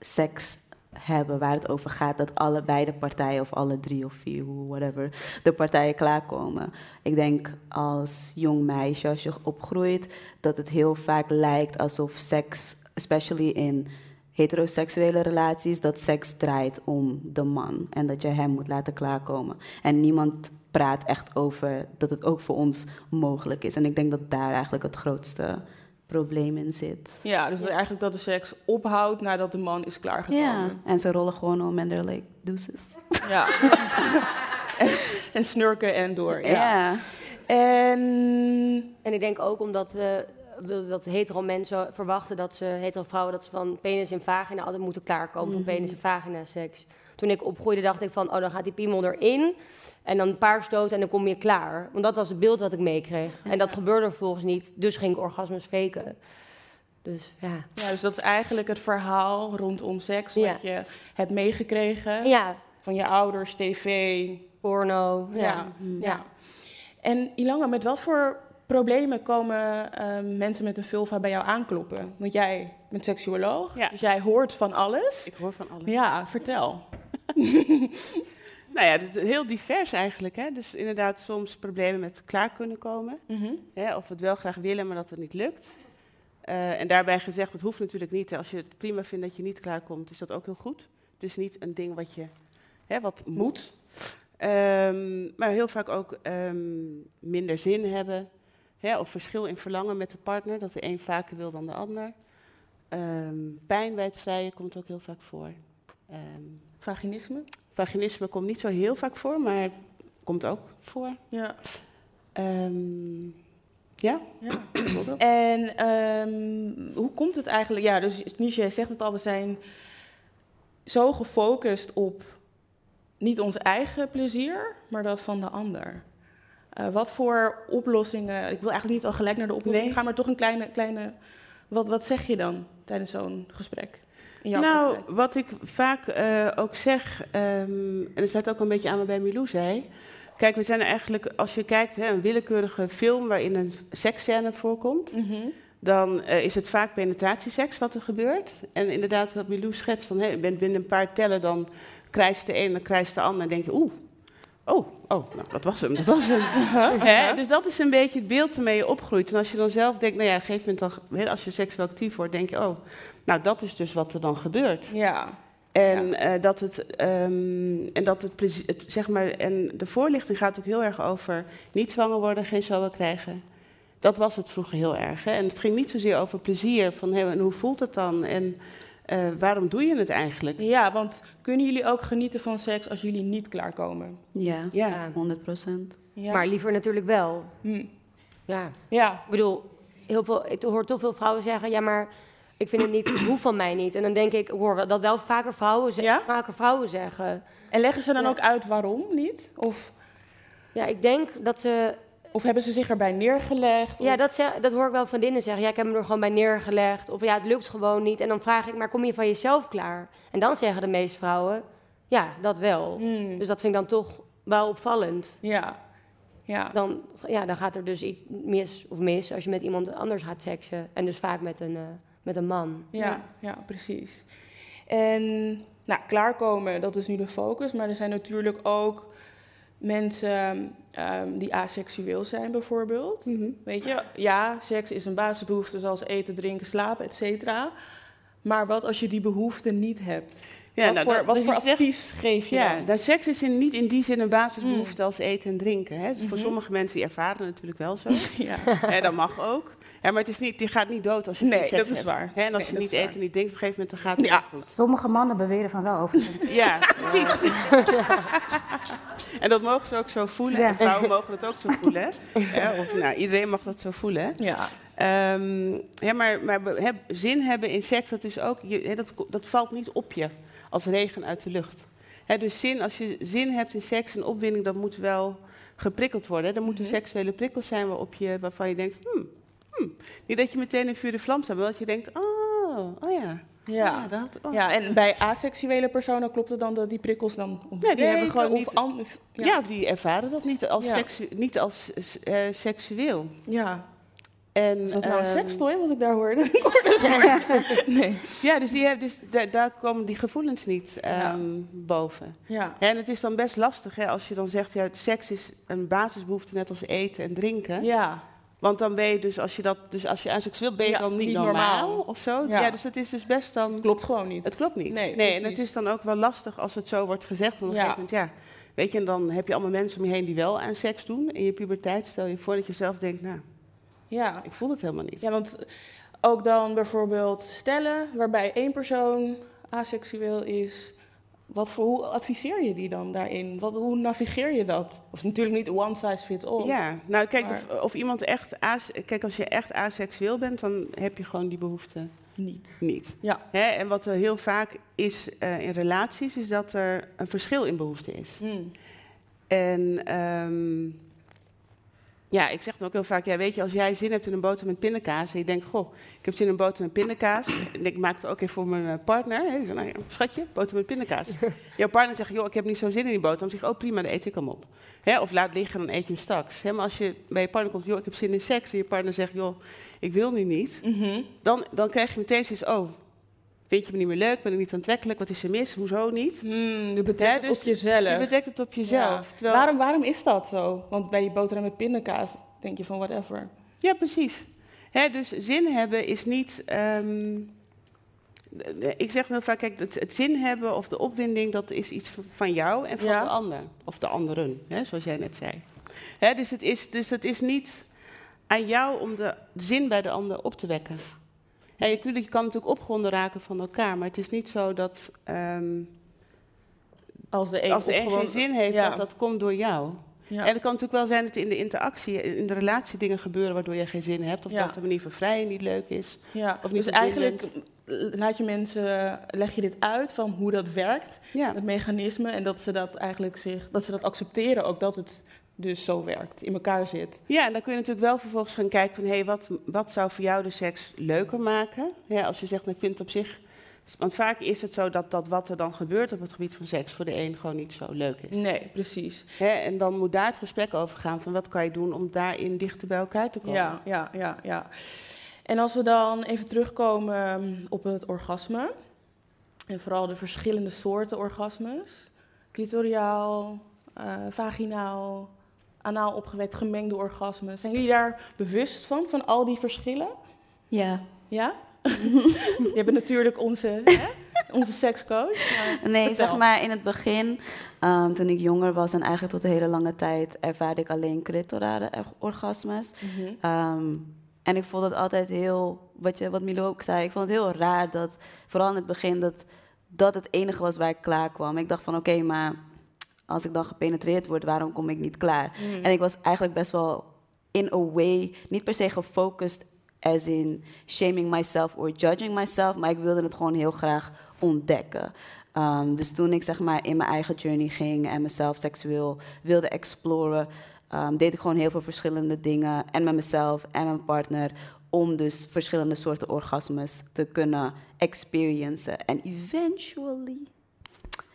seks hebben, waar het over gaat. Dat allebei de partijen, of alle drie of vier, whatever, de partijen klaarkomen. Ik denk als jong meisje, als je opgroeit, dat het heel vaak lijkt alsof seks, especially in heteroseksuele relaties, dat seks draait om de man. En dat je hem moet laten klaarkomen. En niemand praat echt over dat het ook voor ons mogelijk is. En ik denk dat daar eigenlijk het grootste probleem in zit. Ja, dus eigenlijk dat de seks ophoudt nadat de man is klaargekomen. Ja, en ze rollen gewoon om en they're like, deuces. Ja. en, en snurken en door. Ja. Ja. En En ik denk ook omdat we dat hetero mensen verwachten dat ze, hetero vrouwen, dat ze van penis en vagina altijd moeten klaarkomen van penis en vagina seks. Toen ik opgroeide dacht ik van, oh dan gaat die piemel erin en dan een paar stoten en dan kom je klaar. Want dat was het beeld wat ik meekreeg. En dat gebeurde vervolgens niet, dus ging ik orgasmes faken. Dus ja. ja, dus dat is eigenlijk het verhaal rondom seks wat Ja. je hebt meegekregen Ja, van je ouders, tv. porno. Ja. Ja. ja. Ja. En Ilanga, met wat voor problemen komen ehm, mensen met een vulva bij jou aankloppen? Want jij bent seksuoloog, Ja. dus jij hoort van alles. Ik hoor van alles. Ja, vertel. Nou ja, het is heel divers eigenlijk. Hè? Dus inderdaad soms problemen met klaar kunnen komen. Mhm. Hè? Of we het wel graag willen, maar dat het niet lukt. Eh, en daarbij gezegd, het hoeft natuurlijk niet. hè. Als je het prima vindt dat je niet klaarkomt, is dat ook heel goed. Dus niet een ding wat je hè, wat moet. Ehm, maar heel vaak ook ehm, minder zin hebben. Hè? Of verschil in verlangen met de partner, dat de een vaker wil dan de ander. Ehm, pijn bij het vrijen komt ook heel vaak voor. Ehm, Vaginisme? Vaginisme komt niet zo heel vaak voor, maar komt ook voor. Ja. Ehm, ja, Ja. En hoe komt het eigenlijk? Ja, dus Nisha zegt het al, we zijn zo gefocust op niet ons eigen plezier, maar dat van de ander. Eh, wat voor oplossingen, ik wil eigenlijk niet al gelijk naar de oplossing Nee. gaan, maar toch een kleine, kleine wat, wat zeg je dan tijdens zo'n gesprek? Nou, praktijk? wat ik vaak eh, ook zeg, ehm, en dat sluit ook een beetje aan wat bij Milou zei. Kijk, we zijn eigenlijk, als je kijkt, hè, een willekeurige film waarin een seksscène voorkomt, Mhm. dan eh, is het vaak penetratieseks wat er gebeurt. En inderdaad, wat Milou schetst, van, hè, je bent binnen een paar tellen, dan krijst de een en dan krijst de ander. En denk je, oeh, oh, oh, nou, dat was hem, dat was hem. Dus dat is een beetje het beeld waarmee je opgroeit. En als je dan zelf denkt, nou ja, op een gegeven moment, dan, als je seksueel actief wordt, denk je, oh, nou, dat is dus wat er dan gebeurt. Ja. En, eh, dat het, ehm, en dat het, plezier, het, zeg maar, en de voorlichting gaat ook heel erg over niet zwanger worden, geen zouden krijgen. Dat was het vroeger heel erg. Hè? En het ging niet zozeer over plezier, van hoe voelt het dan? En eh, waarom doe je het eigenlijk? Ja, want kunnen jullie ook genieten van seks als jullie niet klaarkomen? Ja, Ja. 100 procent. Ja. Maar liever natuurlijk wel. Hm. Ja. Ja. Ik bedoel, heel veel, ik hoor toch veel vrouwen zeggen, ja, maar ik vind het niet, het hoeft van mij niet. En dan denk ik, ik hoor dat wel vaker vrouwen, ze- Ja? vaker vrouwen zeggen. En leggen ze dan Ja. ook uit waarom niet? Of, Ja, ik denk dat ze... of hebben ze zich erbij neergelegd? Ja, Of- dat, zeg, dat hoor ik wel vriendinnen zeggen. Ja, ik heb me er gewoon bij neergelegd. Of ja, het lukt gewoon niet. En dan vraag ik, maar kom je van jezelf klaar? En dan zeggen de meeste vrouwen, ja, dat wel. Hmm. Dus dat vind ik dan toch wel opvallend. Ja. Ja. Dan, ja, dan gaat er dus iets mis of mis als je met iemand anders gaat seksen. En dus vaak met een, eh, met een man. Ja, ja, precies. En nou, klaarkomen, dat is nu de focus. Maar er zijn natuurlijk ook mensen ehm, die aseksueel zijn, bijvoorbeeld. Mhm. Weet je, ja, seks is een basisbehoefte zoals eten, drinken, slapen, et cetera. Maar wat als je die behoefte niet hebt? Ja, wat nou, voor, dat- wat voor je zegt- advies geef je Ja, dan? nou, seks is in, niet in die zin een basisbehoefte als eten en drinken. Hè? Dus voor Mhm. sommige mensen die ervaren het natuurlijk wel zo. Ja. Hè, dat mag ook. Ja, maar het is niet, die gaat niet dood als je Nee, dat is waar. Hè? En als Nee, je niet waar. eet en niet drinkt, op een gegeven moment dan gaat het Ja. goed. Sommige mannen beweren van wel overigens. Ja, precies. en dat mogen ze ook zo voelen. Ja. En vrouwen mogen dat ook zo voelen. Hè? Ja, of, nou, iedereen mag dat zo voelen. Hè? Ja. Ehm, hè, maar maar hè, zin hebben in seks, dat, is ook, je, hè, dat, dat valt niet op je als regen uit de lucht. Hè, dus zin, als je zin hebt in seks en opwinding, dat moet wel geprikkeld worden. Er moeten Mhm. seksuele prikkels zijn waarop je, waarvan je denkt, hmm, hmm. niet dat je meteen in vuur de vlam staat, maar dat je denkt, oh, oh ja. Ja. dat, oh. ja, en bij aseksuele personen klopt het dan dat die prikkels dan Ja, die hebben gewoon of niet- an- Ja. of die ervaren dat niet als, Ja. seksu- niet als eh, seksueel. Ja. En, Is dat nou een ehm, sekstooi wat ik daar hoorde? Ik hoorde het nee. Ja, dus, die, hebben- dus daar, daar komen die gevoelens niet ehm, boven. Ja. En het is dan best lastig hè, als je dan zegt, ja, seks is een basisbehoefte net als eten en drinken. Ja. Want dan ben je dus, als je, dat, dus als je aseksueel ben je Ja, dan niet, niet normaal, normaal. of zo. Ja. Ja. dus het is dus best dan... Het klopt gewoon niet. Het klopt niet. Nee, Nee, en het is dan ook wel lastig als het zo wordt gezegd. Want op een gegeven moment, ja, weet je, en dan heb je allemaal mensen om je heen die wel aan seks doen. In je puberteit stel je voor dat je zelf denkt, nou, Ja. ik voel het helemaal niet. ja, want ook dan bijvoorbeeld stellen waarbij één persoon aseksueel is. Wat voor, hoe adviseer je die dan daarin? Wat, hoe navigeer je dat? Of natuurlijk niet one size fits all. Ja, nou kijk, Maar- of, of iemand echt, as, kijk, als je echt aseksueel bent, dan heb je gewoon die behoefte Niet. niet. Ja. Hè, en wat er heel vaak is eh, in relaties, is dat er een verschil in behoefte is. Hmm. En ehm, ja, ik zeg dan ook heel vaak, ja, weet je, als jij zin hebt in een boter met pindakaas en je denkt, goh, ik heb zin in een boter met pindakaas. En ik maak het ook even voor mijn eh, partner. Hè. Nou ja, schatje, boter met pindakaas. Jouw partner zegt, joh, ik heb niet zo zin in die boter. Dan zeg je, oh prima, dan eet ik hem op. Hè, of laat liggen, dan eet je hem straks. Hè, maar als je bij je partner komt, joh, ik heb zin in seks. En je partner zegt, joh, ik wil nu niet. Mhm. Dan, dan krijg je meteen zoiets, oh, vind je me niet meer leuk? Ben ik niet aantrekkelijk? Wat is er mis? Hoezo niet? Hmm, je betrekt het dus op jezelf. Je betrekt het op jezelf. Ja. Terwijl- Waarom, waarom is dat zo? Want bij je boterham met pindakaas denk je van whatever. Ja, precies. Hè, dus zin hebben is niet. ehm, ik zeg heel vaak, kijk, het, het zin hebben of de opwinding, dat is iets van- van jou en van Ja. de ander. Of de anderen, hè, zoals jij net zei. Hè, dus, het is, dus het is niet aan jou om de zin bij de ander op te wekken. Ja, je, kunt- je kan natuurlijk opgewonden raken van elkaar, maar het is niet zo dat Als ehm, de een, als de een geen zin heeft, Ja. dat dat komt door jou. Ja. En het kan natuurlijk wel zijn dat in de interactie, in de relatie dingen gebeuren waardoor je geen zin hebt. Of Ja. dat de manier van vrijen niet leuk is. Ja, Of niet dus eigenlijk laat je mensen, leg je dit uit van hoe dat werkt, het mechanisme, en dat ze dat eigenlijk zich, dat ze dat accepteren ook dat het dus zo werkt, in elkaar zit. Ja, en dan kun je natuurlijk wel vervolgens gaan kijken van... hé, hey, wat, wat zou voor jou de seks leuker maken? Ja, als je zegt, nou, ik vind het op zich Want vaak is het zo dat, dat wat er dan gebeurt op het gebied van seks voor de een gewoon niet zo leuk is. Nee, precies. Hè, en dan moet daar het gesprek over gaan van wat kan je doen om daarin dichter bij elkaar te komen. Ja, ja, ja, ja. En als we dan even terugkomen mm, op het orgasme. En vooral de verschillende soorten orgasmes. Clitoriaal, eh, vaginaal, anaal opgewekt, gemengde orgasmes. Zijn jullie daar bewust van, van al die verschillen? Ja. Ja? Je bent natuurlijk onze, hè? onze sekscoach. Nee, vertel. zeg maar in het begin, ehm, toen ik jonger was en eigenlijk tot een hele lange tijd, ervaarde ik alleen clitorale orgasmes. Mhm. Ehm, en ik vond het altijd heel, wat, je, wat Milo ook zei, ik vond het heel raar dat, vooral in het begin, dat dat het enige was waar ik klaar kwam. Ik dacht van oké, maar als ik dan gepenetreerd word, waarom kom ik niet klaar? Mm. En ik was eigenlijk best wel in a way, niet per se gefocust as in shaming myself or judging myself, maar ik wilde het gewoon heel graag ontdekken. Ehm, dus toen ik zeg maar in mijn eigen journey ging en mezelf seksueel wilde exploren, ehm, deed ik gewoon heel veel verschillende dingen en met mezelf en mijn partner om dus verschillende soorten orgasmes te kunnen experiencen. En eventually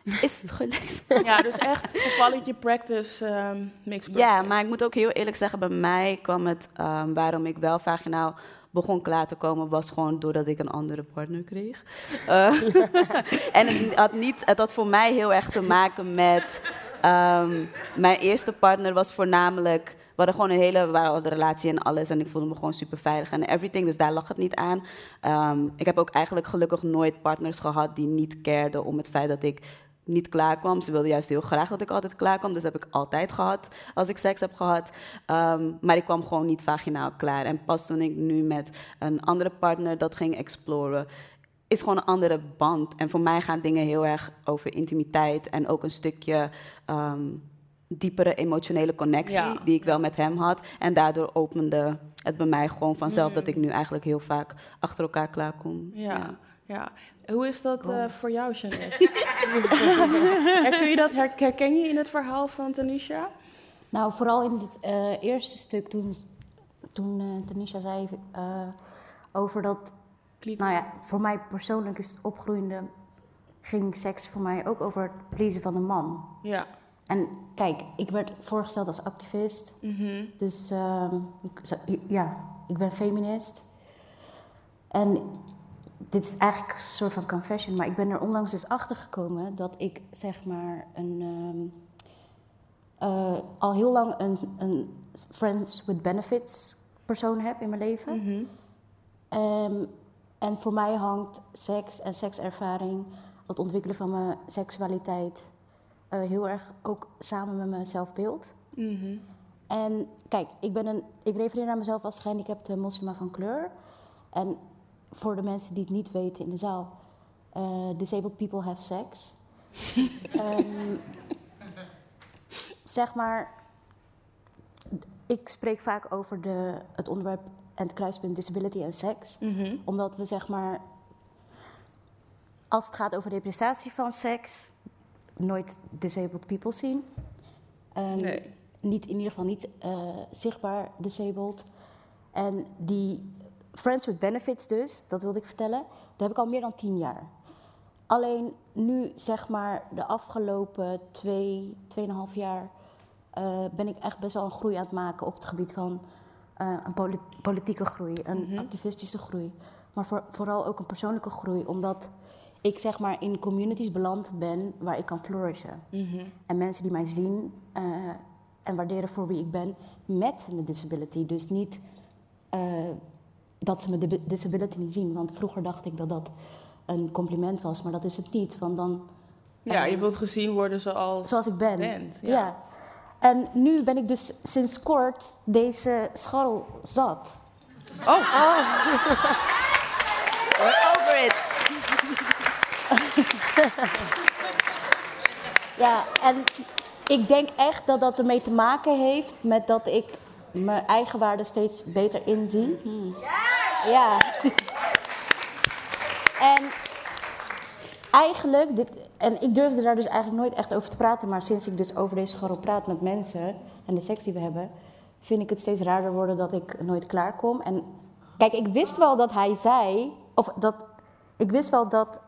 is het gelukt. Ja, dus echt gevalletje practice ehm makes perfect. Ja, maar ik moet ook heel eerlijk zeggen, bij mij kwam het ehm, waarom ik wel vaginaal begon klaar te komen, was gewoon doordat ik een andere partner kreeg. Eh, en het had, niet, het had voor mij heel erg te maken met. ehm, mijn eerste partner was voornamelijk. We hadden gewoon een hele we hadden relatie en alles. En ik voelde me gewoon super veilig en everything. Dus daar lag het niet aan. Ehm, ik heb ook eigenlijk gelukkig nooit partners gehad die niet cared om het feit dat ik niet klaar kwam. Ze wilden juist heel graag dat ik altijd klaar kwam. Dus heb ik altijd gehad als ik seks heb gehad. Ehm, maar ik kwam gewoon niet vaginaal klaar. En pas toen ik nu met een andere partner dat ging exploren, is gewoon een andere band. En voor mij gaan dingen heel erg over intimiteit en ook een stukje ehm, diepere emotionele connectie Ja. die ik wel met hem had. En daardoor opende het bij mij gewoon vanzelf Mm. dat ik nu eigenlijk heel vaak achter elkaar klaar kom. Ja, ja. Hoe is dat eh, voor jou, Jeanette? herken, je dat, her- herken je in het verhaal van Tanisha? Nou, vooral in het eh, eerste stuk toen, toen eh Tanisha zei eh, over dat... Nou ja, voor mij persoonlijk is het opgroeiende... ging seks voor mij ook over het pleasen van een man. Ja. En kijk, ik werd voorgesteld als activist. Mhm. Dus ehm, ik, ja, ik ben feminist. En dit is eigenlijk een soort van confession, maar ik ben er onlangs dus achter gekomen dat ik zeg maar een, ehm, eh, al heel lang een, een friends with benefits persoon heb in mijn leven. Mhm. Ehm, en voor mij hangt seks en sekservaring, het ontwikkelen van mijn seksualiteit, eh, heel erg ook samen met mijn zelfbeeld. Mhm. En kijk, ik, ben een, ik refereer naar mezelf als gehandicapte moslima van kleur. En voor de mensen die het niet weten in de zaal, eh, disabled people have sex. Ehm, zeg maar, ik spreek vaak over de, het onderwerp en het kruispunt disability en seks. Mhm. Omdat we zeg maar, als het gaat over representatie van seks, nooit disabled people zien. Ehm, Nee. Niet, in ieder geval niet eh, zichtbaar disabled. En die Friends with Benefits dus, dat wilde ik vertellen, dat heb ik al meer dan tien jaar. Alleen nu, zeg maar, de afgelopen twee, tweeënhalf jaar... eh, ben ik echt best wel een groei aan het maken op het gebied van eh, een poli- politieke groei, een activistische groei. Maar voor- vooral ook een persoonlijke groei, omdat ik zeg maar in communities beland ben waar ik kan flourishen. Mhm. En mensen die mij zien eh, en waarderen voor wie ik ben met mijn disability. Dus niet dat ze mijn di- disability niet zien. Want vroeger dacht ik dat dat een compliment was, maar dat is het niet. Want dan, Ja, eh, je wilt gezien worden zoals, zoals ik ben. bent. ja. Ja. En nu ben ik dus sinds kort deze scharrel zat. Oh. We're over it. Ja, en ik denk echt dat dat ermee te maken heeft met dat ik mijn eigen waarde steeds beter inzie. Ja. en eigenlijk, dit, en ik durfde daar dus eigenlijk nooit echt over te praten, maar sinds ik dus over deze scharrel praat met mensen en de seks die we hebben, vind ik het steeds raarder worden dat ik nooit klaar kom. En kijk, ik wist wel dat hij zei, of dat, ik wist wel dat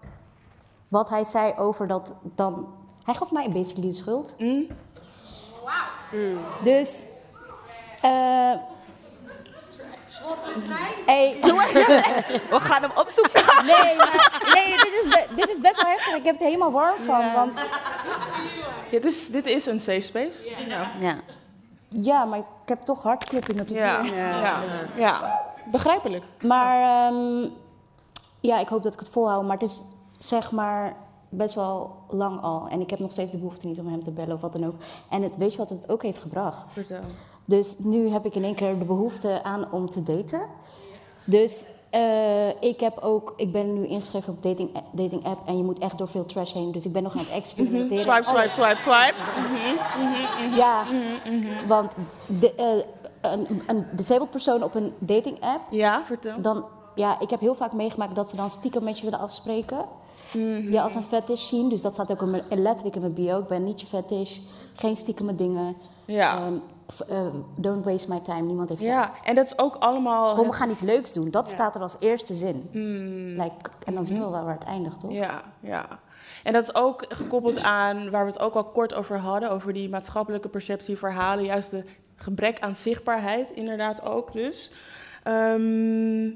wat hij zei over dat dan... Hij gaf mij basically de schuld. Dus... eh Hey, We gaan hem opzoeken. Nee, maar, nee dit, is, dit is best wel heftig. Ik heb het er helemaal warm van. Ja. Want Ja, dus dit is een safe space. Ja. Ja. ja, maar ik heb toch hartkloppingen tot Ja. hier. Ja. Ja. begrijpelijk. Maar ehm, ja, ik hoop dat ik het volhoud. Maar het is zeg maar best wel lang al. En ik heb nog steeds de behoefte niet om hem te bellen of wat dan ook. En het, weet je wat het ook heeft gebracht? Vertel. Dus nu heb ik in één keer de behoefte aan om te daten. Dus eh, ik heb ook, ik ben nu ingeschreven op dating, dating app en je moet echt door veel trash heen. Dus ik ben nog aan het experimenteren. Swipe, Oh, swipe, swipe, swipe. Mhm, mhm, mhm. Ja, want de, eh, een, een disabled persoon op een dating app. Ja, vertel. Dan, ja, ik heb heel vaak meegemaakt dat ze dan stiekem met je willen afspreken. Mhm. Ja, als een fetish zien. Dus dat staat ook in mijn, letterlijk in mijn bio. Ik ben niet je fetish. Geen stiekeme dingen. Ja. Eh, don't waste my time. Niemand heeft Ja, en dat is ook allemaal... Kom, we gaan iets leuks doen. Dat staat er als eerste zin. Hmm. Like, en dan zien we wel waar het eindigt, toch? Ja, ja. En dat is ook gekoppeld aan waar we het ook al kort over hadden, over die maatschappelijke perceptieverhalen, juist de gebrek aan zichtbaarheid, inderdaad ook dus. Ehm,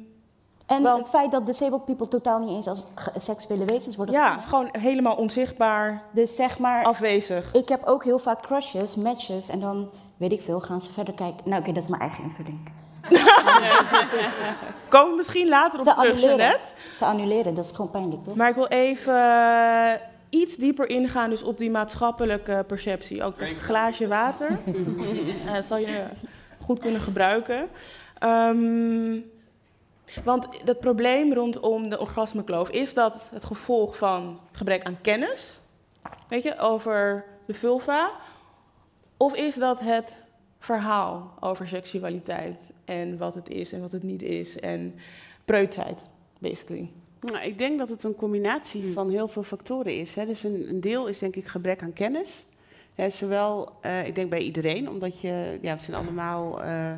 En het feit dat disabled people totaal niet eens als seksuele wezens worden ja, gewoon helemaal onzichtbaar, Dus zeg maar, afwezig. ik heb ook heel vaak crushes, matches en dan weet ik veel, gaan ze verder kijken. Nou, oké, dat is mijn eigen invulling. Komen misschien later op Ze terug. Ze annuleren, dat is gewoon pijnlijk, toch? Maar ik wil even eh, iets dieper ingaan dus op die maatschappelijke perceptie. Ook een glaasje water. Eh, dat zal je goed kunnen gebruiken. Ehm, want het probleem rondom de orgasmekloof is dat het gevolg van gebrek aan kennis, weet je, over de vulva, of is dat het verhaal over seksualiteit en wat het is en wat het niet is en preutsheid, basically. Nou, ik denk dat het een combinatie van heel veel factoren is. Hè. Dus een, een deel is denk ik gebrek aan kennis. Hè, zowel, eh, ik denk bij iedereen, omdat je, ja, we zijn allemaal, eh,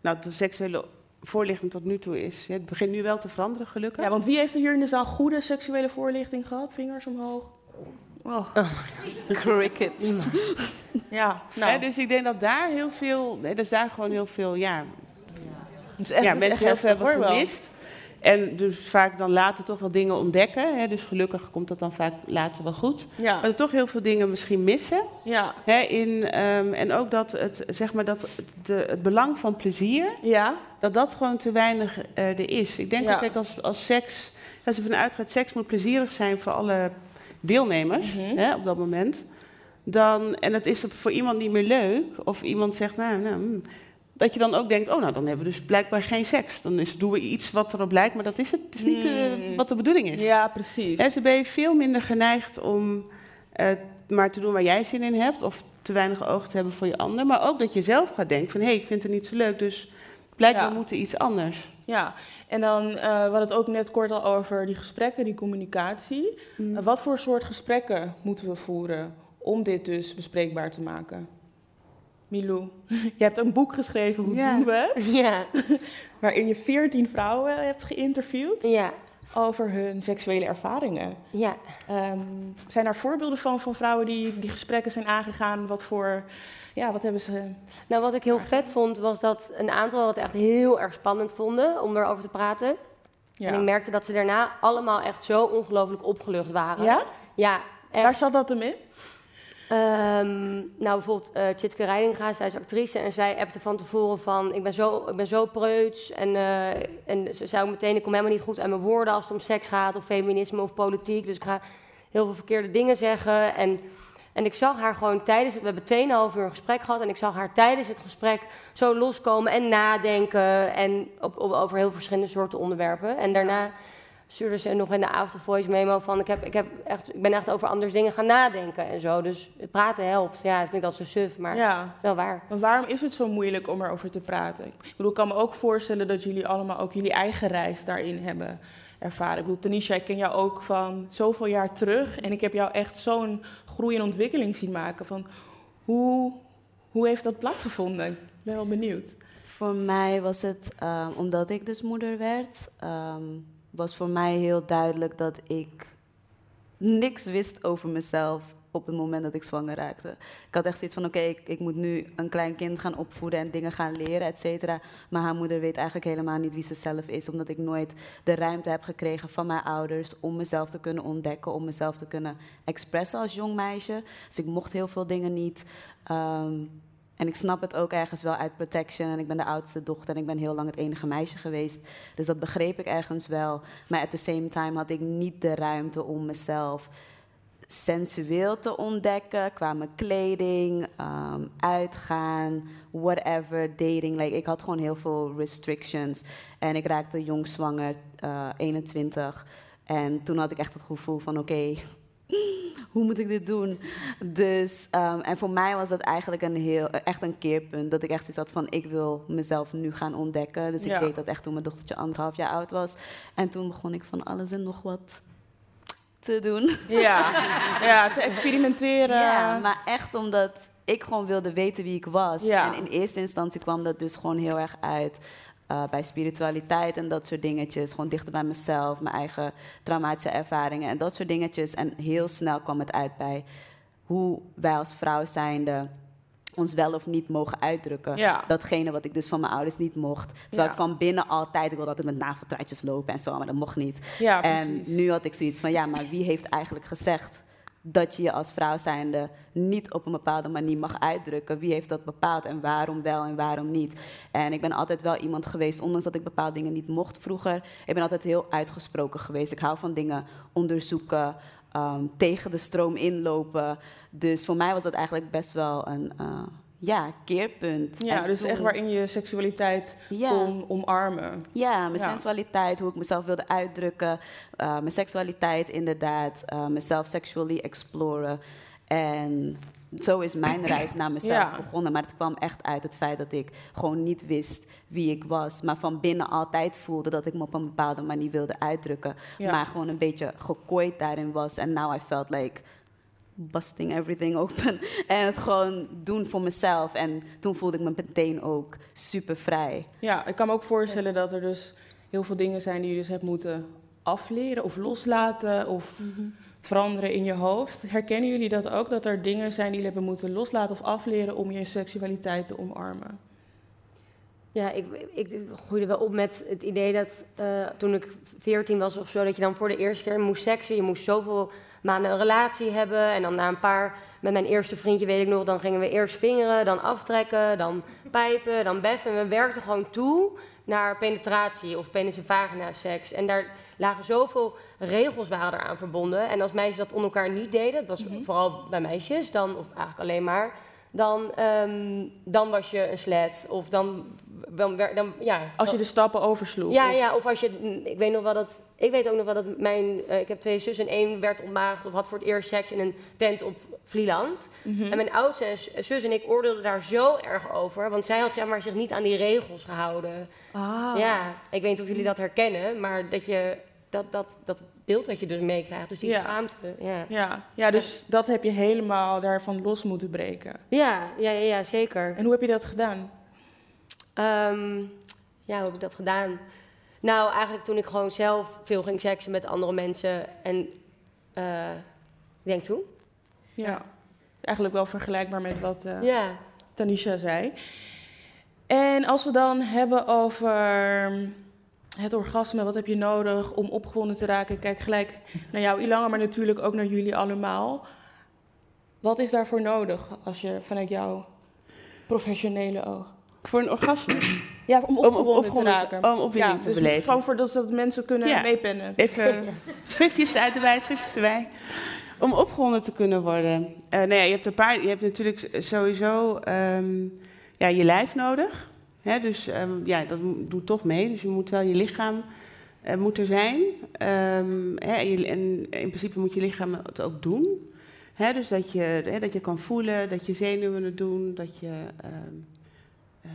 nou, de seksuele voorlichting tot nu toe is, het begint nu wel te veranderen gelukkig. Ja, want wie heeft er hier in de zaal goede seksuele voorlichting gehad? Vingers omhoog. Oh. Crickets. Ja, nou. Hè, dus ik denk dat daar heel veel, hè, dus daar gewoon heel veel, ja, Het is echt, ja, mensen heel veel hebben gemist. En dus vaak dan later toch wel dingen ontdekken. Hè? Dus gelukkig komt dat dan vaak later wel goed. Ja. Maar er toch heel veel dingen misschien missen. Ja. Hè? In, ehm, en ook dat het, zeg maar, dat het, de, het belang van plezier, Ja. dat dat gewoon te weinig eh, er is. Ik denk Ja. ook, kijk, als, als seks, als je vanuit gaat, seks moet plezierig zijn voor alle deelnemers Mhm. hè, op dat moment. Dan, en het is voor iemand niet meer leuk, of iemand zegt, nou, nou hmm, dat je dan ook denkt, oh, nou, dan hebben we dus blijkbaar geen seks. Dan is, doen we iets wat erop lijkt, maar dat is het. Het is niet eh, Hmm. wat de bedoeling is. Ja, precies. En ze ben je veel minder geneigd om eh, maar te doen waar jij zin in hebt, of te weinig oog te hebben voor je ander. Maar ook dat je zelf gaat denken van, hé, hey, ik vind het niet zo leuk, dus blijkbaar Ja. moet er iets anders. Ja, en dan eh we hadden het ook net kort al over die gesprekken, die communicatie. Mm. Eh, wat voor soort gesprekken moeten we voeren om dit dus bespreekbaar te maken? Milou, je hebt een boek geschreven, Hoe Ja. doen we het? Ja. Waarin je veertien vrouwen hebt geïnterviewd Ja. over hun seksuele ervaringen. Ja. Ehm, zijn er voorbeelden van, van vrouwen die die gesprekken zijn aangegaan? Wat voor, ja, wat hebben ze... Nou, wat ik heel vet vond, was dat een aantal het echt heel erg spannend vonden om erover te praten. Ja. En ik merkte dat ze daarna allemaal echt zo ongelooflijk opgelucht waren. Ja? Ja, echt. Waar zat dat hem in? Ehm, nou, bijvoorbeeld eh Tjitske Reidinga, zij is actrice en zij appte van tevoren van... ik ben zo, ik ben zo preuts en, eh, en ze zei ook meteen... ik kom helemaal niet goed aan mijn woorden als het om seks gaat of feminisme of politiek. Dus ik ga heel veel verkeerde dingen zeggen. En, en ik zag haar gewoon tijdens... het- We hebben 2,5 uur een gesprek gehad en ik zag haar tijdens het gesprek zo loskomen en nadenken... en op, op, over heel verschillende soorten onderwerpen. En daarna stuurde ze nog in de avond een voice memo van... Ik, heb, ik, heb echt, ik ben echt over andere dingen gaan nadenken en zo. Dus praten helpt. Ja, het klinkt altijd zo suf, maar Ja. wel waar. Maar waarom is het zo moeilijk om erover te praten? Ik bedoel, ik kan me ook voorstellen dat jullie allemaal ook jullie eigen reis daarin hebben ervaren. Ik bedoel, Tanisha, ik ken jou ook van zoveel jaar terug. En ik heb jou echt zo'n groei en ontwikkeling zien maken. Van hoe, hoe heeft dat plaatsgevonden? Ik ben wel benieuwd. Voor mij was het, ehm, omdat ik dus moeder werd, ehm, was voor mij heel duidelijk dat ik niks wist over mezelf op het moment dat ik zwanger raakte. Ik had echt zoiets van, oké, ik, ik moet nu een klein kind gaan opvoeden en dingen gaan leren, et cetera. Maar haar moeder weet eigenlijk helemaal niet wie ze zelf is, omdat ik nooit de ruimte heb gekregen van mijn ouders om mezelf te kunnen ontdekken, om mezelf te kunnen expressen als jong meisje. Dus ik mocht heel veel dingen niet. Ehm, en ik snap het ook ergens wel uit protection. En ik ben de oudste dochter en ik ben heel lang het enige meisje geweest. Dus dat begreep ik ergens wel. Maar at the same time had ik niet de ruimte om mezelf sensueel te ontdekken qua mijn kleding, ehm, uitgaan, whatever, dating. Like, ik had gewoon heel veel restrictions. En ik raakte jong zwanger, eh 21. En toen had ik echt het gevoel van oké, hoe moet ik dit doen? Dus, ehm, en voor mij was dat eigenlijk een heel, echt een keerpunt. Dat ik echt zoiets had van, ik wil mezelf nu gaan ontdekken. Dus Ja. ik deed dat echt toen mijn dochtertje anderhalf jaar oud was. En toen begon ik van alles en nog wat te doen. Ja, ja te experimenteren. Ja, maar echt omdat ik gewoon wilde weten wie ik was. Ja. En in eerste instantie kwam dat dus gewoon heel erg uit eh, bij spiritualiteit en dat soort dingetjes. Gewoon dichter bij mezelf, mijn eigen traumatische ervaringen en dat soort dingetjes. En heel snel kwam het uit bij hoe wij als vrouw zijnde ons wel of niet mogen uitdrukken. Ja. Datgene wat ik dus van mijn ouders niet mocht. Terwijl Ja. ik van binnen altijd, ik wilde altijd met naveltruitjes lopen en zo, maar dat mocht niet. Ja, en nu had ik zoiets van, ja, maar wie heeft eigenlijk gezegd dat je je als vrouw zijnde niet op een bepaalde manier mag uitdrukken? Wie heeft dat bepaald en waarom wel en waarom niet? En ik ben altijd wel iemand geweest, ondanks dat ik bepaalde dingen niet mocht vroeger, ik ben altijd heel uitgesproken geweest. Ik hou van dingen onderzoeken, ehm, tegen de stroom inlopen. Dus voor mij was dat eigenlijk best wel een eh, ja, keerpunt. Ja, En dus toen- echt waarin je seksualiteit Ja. kon omarmen. ja, mijn Ja. sensualiteit, hoe ik mezelf wilde uitdrukken. eh, mijn seksualiteit inderdaad. eh, mezelf sexually exploren. En zo is mijn reis naar mezelf Ja. begonnen. Maar het kwam echt uit het feit dat ik gewoon niet wist wie ik was. Maar van binnen altijd voelde dat ik me op een bepaalde manier wilde uitdrukken. Ja. Maar gewoon een beetje gekooid daarin was. En now I felt like busting everything open. En het gewoon doen voor mezelf. En toen voelde ik me meteen ook super vrij. Ja, ik kan me ook voorstellen dat er dus heel veel dingen zijn die je dus hebt moeten afleren of loslaten of veranderen in je hoofd. Herkennen jullie dat ook? Dat er dingen zijn die je hebben moeten loslaten of afleren om je seksualiteit te omarmen? Ja, ik, ik groeide wel op met het idee dat eh, toen ik 14 was of zo, dat je dan voor de eerste keer moest seksen. Je moest zoveel maanden een relatie hebben. En dan na een paar, met mijn eerste vriendje weet ik nog, dan gingen we eerst vingeren, dan aftrekken, dan pijpen, dan beffen. En we werkten gewoon toe naar penetratie of penis- en vagina seks. En daar lagen zoveel regels waren eraan verbonden. En als meisjes dat onder elkaar niet deden, dat was vooral bij meisjes dan, of eigenlijk alleen maar, dan, ehm, dan was je een slet. Of dan, dan, ja. Als je de stappen oversloeg? ja, of- ja, of als je, ik weet nog wel dat, ik weet ook nog wel dat mijn, eh, ik heb twee zussen en één werd ontmaagd of had voor het eerst seks in een tent op Vlieland. Mhm. En mijn oudste zus en ik oordeelden daar zo erg over, want zij had zeg maar zich niet aan die regels gehouden. Ah. Ja, ik weet niet of jullie dat herkennen, maar dat je, dat, dat, dat beeld dat je dus meekrijgt, dus die Ja. schaamte, ja. Ja, ja, dus dat heb je helemaal daarvan los moeten breken. Ja, ja, ja, ja, zeker. En hoe heb je dat gedaan? Ehm, ja, hoe heb ik dat gedaan? Nou, eigenlijk toen ik gewoon zelf veel ging seksen met andere mensen. En eh, ik denk toen. Ja, eigenlijk wel vergelijkbaar met wat eh, Ja. Tanisha zei. En als we dan hebben over het orgasme, wat heb je nodig om opgewonden te raken? Ik kijk gelijk naar jou, Ilanga, maar natuurlijk ook naar jullie allemaal. Wat is daarvoor nodig als je vanuit jouw professionele oog? Voor een orgasme? Ja, om opgewonden, opgewonden te raken. om opwinding ja, te dus beleven. Gewoon voor dat, dat mensen kunnen Ja. meepennen. Even schriftjes uit de wei, schriftjes erbij. Om opgewonden te kunnen worden. Eh nou ja, je hebt een paar. Je hebt natuurlijk sowieso ehm, ja, je lijf nodig. Hè, dus ehm, ja, dat doet toch mee. Dus je moet wel je lichaam eh, moet er zijn. Ehm, hè, en, je- en in principe moet je lichaam het ook doen. Hè, dus dat je, hè, dat je kan voelen, dat je zenuwen het doen, dat je. eh,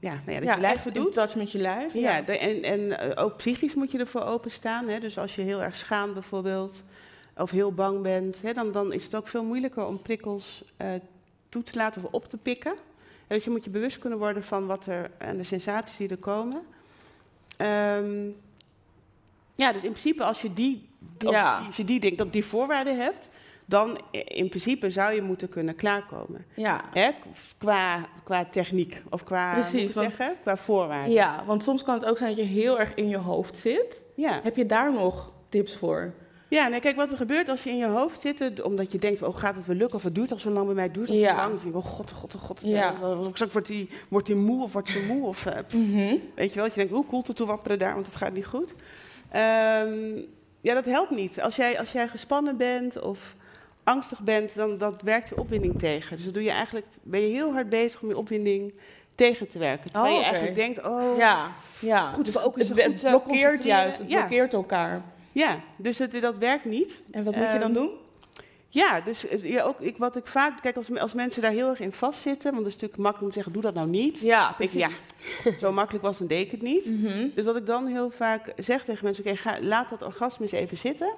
ja, nou ja, dat Ja, je lijf doet. touch met je lijf. Ja, Ja. de- en, en eh, ook psychisch moet je ervoor openstaan. Hè? Dus als je heel erg schaamt bijvoorbeeld, of heel bang bent, hè, dan, dan is het ook veel moeilijker om prikkels eh, toe te laten of op te pikken. En dus je moet je bewust kunnen worden van wat er en de sensaties die er komen. Ehm, Ja, dus in principe als je die, als Ja. die, als je die denkt dat die voorwaarden hebt, dan i- in principe zou je moeten kunnen klaarkomen. Ja. Hè? Qua, qua techniek of qua, Precies, want- zeggen, qua voorwaarden. Ja, want soms kan het ook zijn dat je heel erg in je hoofd zit. Ja. Heb je daar nog tips voor? Ja, nee, kijk, wat er gebeurt als je in je hoofd zit, omdat je denkt, oh, gaat het wel lukken of het duurt al zo lang bij mij, duurt al Ja. zo lang. Dan denk je, oh god, oh god, oh god, Ja. straks wordt hij wordt die moe of wordt ze moe of, eh. Mhm. weet je wel, dat je denkt, hoe koelt het toe wapperen daar, want het gaat niet goed. Ehm, ja, dat helpt niet. Als jij, als jij gespannen bent of angstig bent, dan dat werkt je opwinding tegen. Dus dan doe je eigenlijk, ben je heel hard bezig om je opwinding tegen te werken. Terwijl Oh, je eigenlijk denkt, oh, Ja, ja. goed dus focussen, het, goed het eh, blokkeert juist, het Ja. blokkeert elkaar. Ja, dus het, dat werkt niet. En wat moet je dan Ehm, doen? Ja, dus eh, ja, ook, ik, wat ik vaak, kijk, als, als mensen daar heel erg in vastzitten, want het is natuurlijk makkelijk om te zeggen, doe dat nou niet. Ja, ik, ja, zo makkelijk was, dan deed ik het niet. Mhm. Dus wat ik dan heel vaak zeg tegen mensen, oké, laat dat orgasme eens even zitten.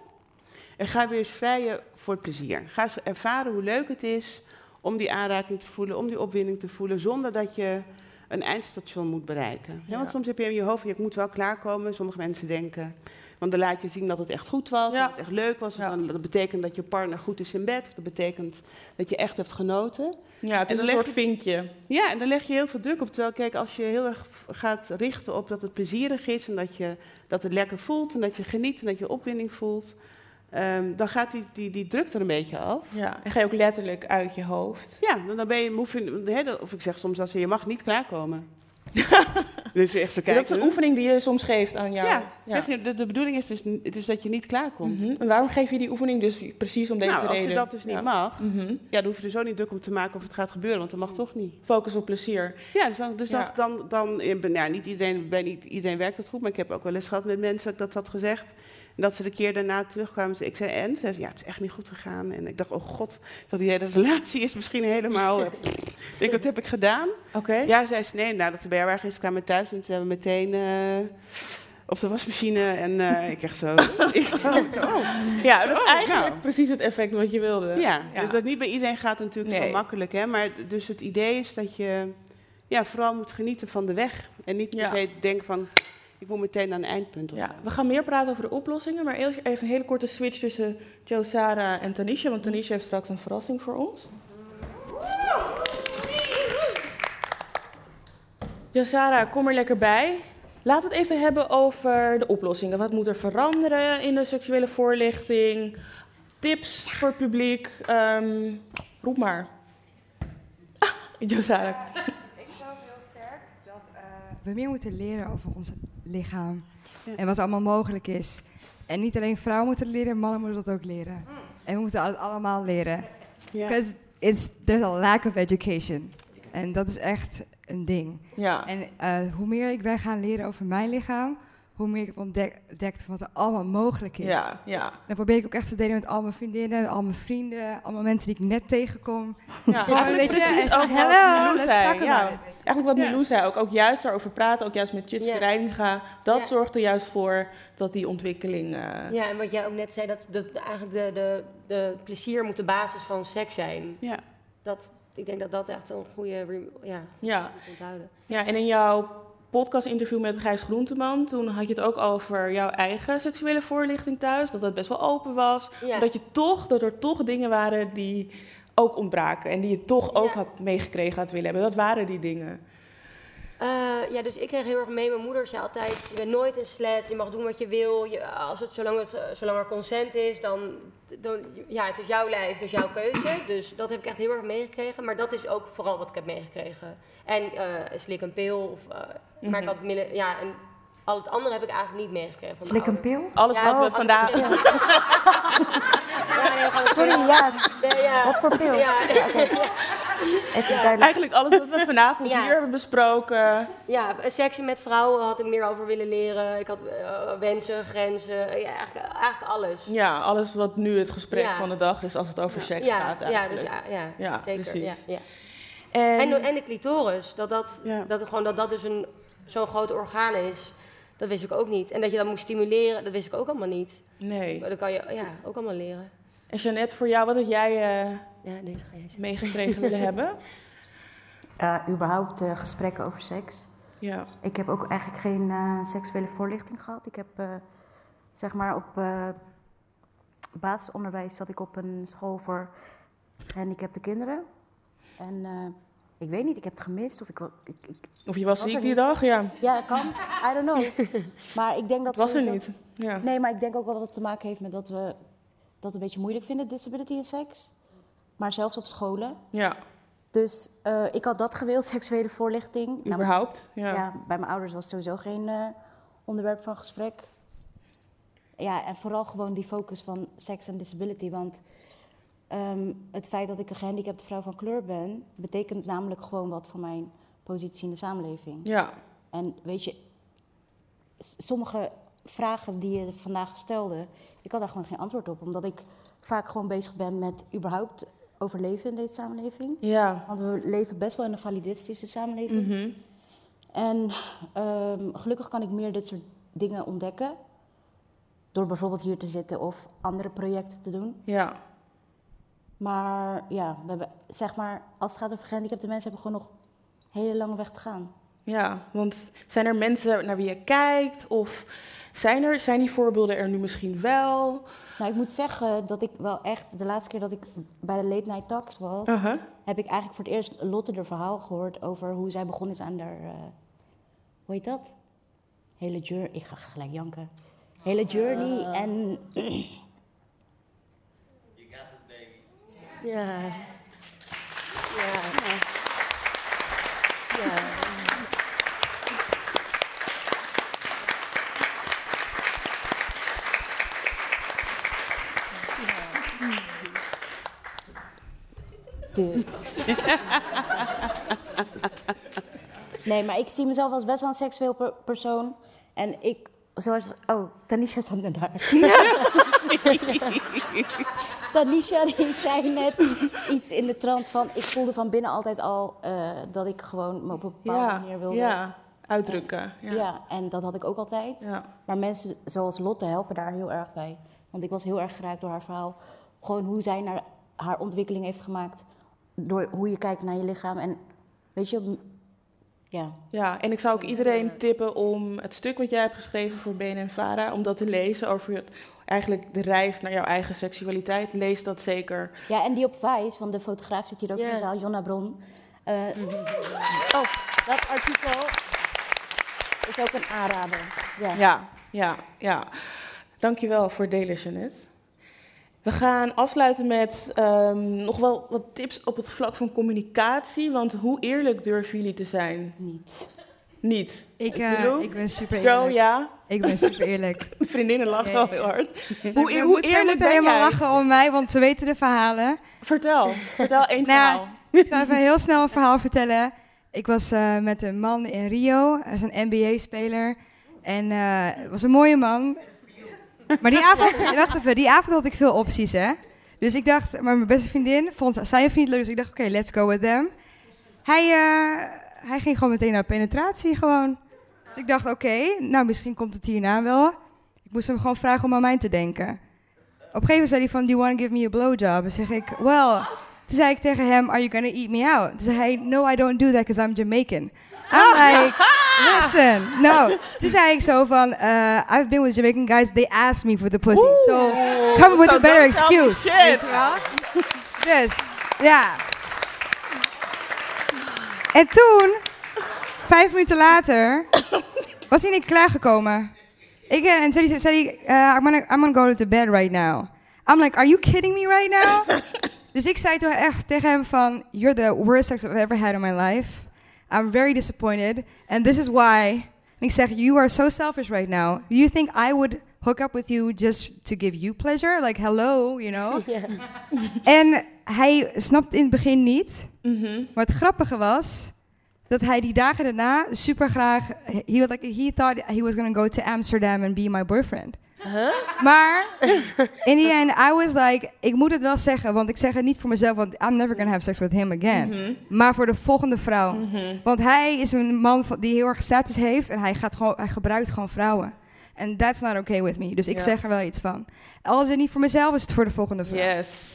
En ga weer eens vrijen voor het plezier. Ga eens ervaren hoe leuk het is om die aanraking te voelen, om die opwinding te voelen, zonder dat je een eindstation moet bereiken. Ja, Ja. want soms heb je in je hoofd, ik moet wel klaarkomen. Sommige mensen denken, want dan laat je zien dat het echt goed was, Ja. dat het echt leuk was. Ja. Dat betekent dat je partner goed is in bed, of dat betekent dat je echt hebt genoten. Ja, het En is dan een soort je- vinkje. Ja, en dan leg je heel veel druk op. Terwijl, kijk, als je heel erg gaat richten op dat het plezierig is en dat, je, dat het lekker voelt en dat je geniet en dat je opwinding voelt, ehm, dan gaat die, die, die druk er een beetje af. Ja, en ga je ook letterlijk uit je hoofd. Ja, dan- ben je, je dat- of ik zeg soms dat je mag niet klaarkomen. dus echt zo kijken. dat is een oefening die je soms geeft aan jou. Ja, Zeg je, de, de bedoeling is dus, dus dat je niet klaarkomt. Mhm. En waarom geef je die oefening dus precies om deze nou, als reden? je dat dus niet mag, Mhm. ja, dan hoef je er zo niet druk om te maken of het gaat gebeuren, want dat mag toch niet. Focus op plezier. Ja, dus dan, dus dan, dan, dan ben- ja, niet iedereen, bij niet iedereen werkt dat goed, maar ik heb ook wel eens gehad met mensen dat dat had gezegd. En dat ze de keer daarna terugkwamen. Dus ik zei, en? Ze zei, ja, het is echt niet goed gegaan. En ik dacht, oh god, dat die hele relatie is misschien helemaal... eh, ik denk, wat heb ik gedaan? Oké. Ja, zei ze, nee, nadat ze bij jou waren kwamen we thuis en ze hebben meteen... eh, op de wasmachine en eh, ik echt zo... ik zo, oh. Ja, dat is Oh, eigenlijk nou. precies het effect wat je wilde. Ja, dus dat niet bij iedereen gaat natuurlijk Nee. zo makkelijk. Hè? Maar dus het idee is dat je ja, vooral moet genieten van de weg. En niet per Ja. se denken van, ik moet meteen naar een eindpunt. Of Ja, we gaan meer praten over de oplossingen, maar eerst even een hele korte switch tussen Joe, Sarah en Tanisha, want Tanisha heeft straks een verrassing voor ons. Joe, Sarah, kom er lekker bij. Laten we het even hebben over de oplossingen. Wat moet er veranderen in de seksuele voorlichting? Tips voor het publiek? Ehm roep maar. Ah, Joe, Sarah. Ik geloof heel sterk dat eh, we meer moeten leren over ons lichaam. Ja. En wat allemaal mogelijk is. En niet alleen vrouwen moeten leren, mannen moeten dat ook leren. En we moeten het allemaal leren. Because it's there's a lack of education. En dat is echt een ding. Ja. En eh, hoe meer ik ben gaan leren over mijn lichaam, hoe meer ik heb ontdek- ontdekt wat er allemaal mogelijk is. Ja, ja. Dan probeer ik ook echt te delen met al mijn vriendinnen, al mijn vrienden, allemaal mensen die ik net tegenkom. Ja, eigenlijk weet je, precies ook hello, zei. Ja, it, eigenlijk wat Ja. Milou zei, ook, ook juist daarover praten, ook juist met Chitske Ja. Reininga. Dat Ja. zorgt er juist voor dat die ontwikkeling... eh, Ja, en wat jij ook net zei, dat, dat eigenlijk de, de, de plezier moet de basis van seks zijn. Ja. Dat, ik denk dat dat echt een goede ja, Ja. moet onthouden. Ja, en in jouw podcast-interview met Gijs Groenteman, toen had je het ook over jouw eigen seksuele voorlichting thuis. Dat dat best wel open was. Ja. Dat, je toch, dat er toch dingen waren die ook ontbraken. En die je toch ook Ja. had meegekregen had willen hebben. Dat waren die dingen. Eh, ja, dus ik kreeg heel erg mee. Mijn moeder zei altijd: Je bent nooit een slet, je mag doen wat je wil. Je, als het, zolang, het, eh, zolang er consent is, dan, dan. Ja, het is jouw lijf, dus jouw keuze. Dus dat heb ik echt heel erg meegekregen. Maar dat is ook vooral wat ik heb meegekregen. En eh, slik een pil. Of, eh, Maar Mhm. ik had midden. Ja, en al het andere heb ik eigenlijk niet meegekregen. Van Slik een pil? Alles Ja, wat we alles- vandaag... ja. Ja, nee, gewoon- Sorry, ja. Nee, ja. Wat voor pil? Ja. Even duidelijk. Eigenlijk alles wat we vanavond Ja. hier hebben besproken. Ja, seks met vrouwen had ik meer over willen leren. Ik had eh, wensen, grenzen, eh, ja, eigenlijk, eigenlijk alles. Ja, alles wat nu het gesprek Ja. van de dag is als het over seks ja, gaat ja, eigenlijk. dus ja, ja, Ja, zeker. precies. Ja, ja. En, En, en de clitoris, dat dat, Ja. dat, gewoon, dat, dat dus een, zo'n groot orgaan is, dat wist ik ook niet. En dat je dat moest stimuleren, dat wist ik ook allemaal niet. nee. Maar dat kan je ja, ook allemaal leren. En Jeannette, voor jou, wat had jij eh, Ja, deze ga jij zeggen. meegekregen willen hebben? Eh, überhaupt eh, gesprekken over seks. Ja. Ik heb ook eigenlijk geen eh, seksuele voorlichting gehad. Ik heb eh, zeg maar op eh, basisonderwijs zat ik op een school voor gehandicapte kinderen. En eh, ik weet niet, ik heb het gemist of ik... ik, ik Of je was ziek die dag, ja. Ja, dat kan. I don't know. Maar ik denk dat Het was er niet, ja. Nee, maar ik denk ook wel dat het te maken heeft met dat we dat een beetje moeilijk vinden, disability en seks. Maar zelfs op scholen. Ja. Dus eh, ik had dat gewild, seksuele voorlichting. Nou, Überhaupt, ja. bij mijn ouders was sowieso geen eh, onderwerp van gesprek. Ja, en vooral gewoon die focus van seks en disability. Want ehm, het feit dat ik een gehandicapte vrouw van kleur ben, betekent namelijk gewoon wat voor mijn positie in de samenleving. Ja. En weet je, sommige vragen die je vandaag stelde, ik had daar gewoon geen antwoord op. Omdat ik vaak gewoon bezig ben met überhaupt overleven in deze samenleving. Ja. Want we leven best wel in een validistische samenleving. Mhm. En ehm, gelukkig kan ik meer dit soort dingen ontdekken. Door bijvoorbeeld hier te zitten of andere projecten te doen. Ja. Maar ja, we hebben, zeg maar, als het gaat over gehandicapte mensen, hebben we gewoon nog een hele lange weg te gaan. Ja, want zijn er mensen naar wie je kijkt? Of zijn, er, zijn die voorbeelden er nu misschien wel? Nou, ik moet zeggen dat ik wel echt, de laatste keer dat ik bij de Late Night Talks was, heb ik eigenlijk voor het eerst Lotte de verhaal gehoord over hoe zij begonnen is aan haar, eh, hoe heet dat? Hele journey, ik ga gelijk janken. Hele journey en... Ja. Ja. Ja. De- nee, maar ik zie mezelf als best wel een seksueel per- persoon. En ik, zoals... Oh, Tanisha net daar. Tanisha die zei net iets in de trant van... Ik voelde van binnen altijd al eh, dat ik gewoon me op een bepaalde Ja, manier wilde... ja, uitdrukken, En- ja. ja, en dat had ik ook altijd. Ja. Maar mensen zoals Lotte helpen daar heel erg bij. Want ik was heel erg geraakt door haar verhaal. Gewoon hoe zij naar haar ontwikkeling heeft gemaakt. Door hoe je kijkt naar je lichaam. En weet je, ja. Ja, en ik zou ook iedereen tippen om het stuk wat jij hebt geschreven voor BNN Vara, om dat te lezen over het, eigenlijk de reis naar jouw eigen seksualiteit. Lees dat zeker. Ja, en die op Vice, want de fotograaf zit hier ook in de zaal, Jonna Bron. Eh, oh, dat artikel is ook een aanrader. Ja. Ja, ja, ja. Dankjewel voor het delen, Jeannette. We gaan afsluiten met ehm, nog wel wat tips op het vlak van communicatie. Want hoe eerlijk durven jullie te zijn? Niet. Niet? Ik, eh, ik ben super Joe, eerlijk. ja? Ik ben super eerlijk. Vriendinnen lachen ja. heel hard. Hoe, Hoe, eerlijk moeten ben helemaal jij? lachen om mij, want ze weten de verhalen. Vertel, vertel één Nou, verhaal. Ik zal even heel snel een verhaal vertellen. Ik was eh, met een man in Rio, hij is een NBA-speler. En eh, het was een mooie man. Maar die avond, wacht even, die avond had ik veel opties, hè. Dus ik dacht, maar mijn beste vriendin vond zijn vriend leuk, dus ik dacht, oké, let's go with them. Hij, eh, hij ging gewoon meteen naar penetratie, gewoon. Dus ik dacht, oké, nou misschien komt het hierna wel. Ik moest hem gewoon vragen om aan mij te denken. Op een gegeven moment zei hij van, do you want to give me a blowjob? En zeg ik, well... Toen zei ik tegen hem, are you gonna eat me out? Toen zei hij, no, I don't do that because I'm Jamaican. I'm like, listen, no. Toen zei ik zo van, uh, I've been with Jamaican guys, they asked me for the pussy. So come up with a better excuse. Weet je wel? Dus, ja. En toen, vijf minuten later, was hij niet klaargekomen. Ik, eh, en zei hij, zei hij eh, I'm, gonna, I'm gonna go to bed right now. I'm like, are you kidding me right now? dus ik zei toen echt tegen hem van, you're the worst sex I've ever had in my life. I'm very disappointed. And this is why. Zeg, you are so selfish right now. You think I would hook up with you just to give you pleasure? Like, hello, you know? En hij snapt in het begin niet. Mm-hmm. Maar het grappige was dat hij die dagen daarna super graag. He, was like, he thought he was going to go to Amsterdam and be my boyfriend. Maar in the end, I was like, ik moet het wel zeggen, want ik zeg het niet voor mezelf, want I'm never gonna have sex with him again. Mhm. Maar voor de volgende vrouw. Mhm. Want hij is een man van- die heel erg status heeft en hij, gaat gewoon, hij gebruikt gewoon vrouwen. En that's not okay with me. Dus ik zeg er wel iets van. Als het niet voor mezelf is, het voor de volgende vrouw. Yes.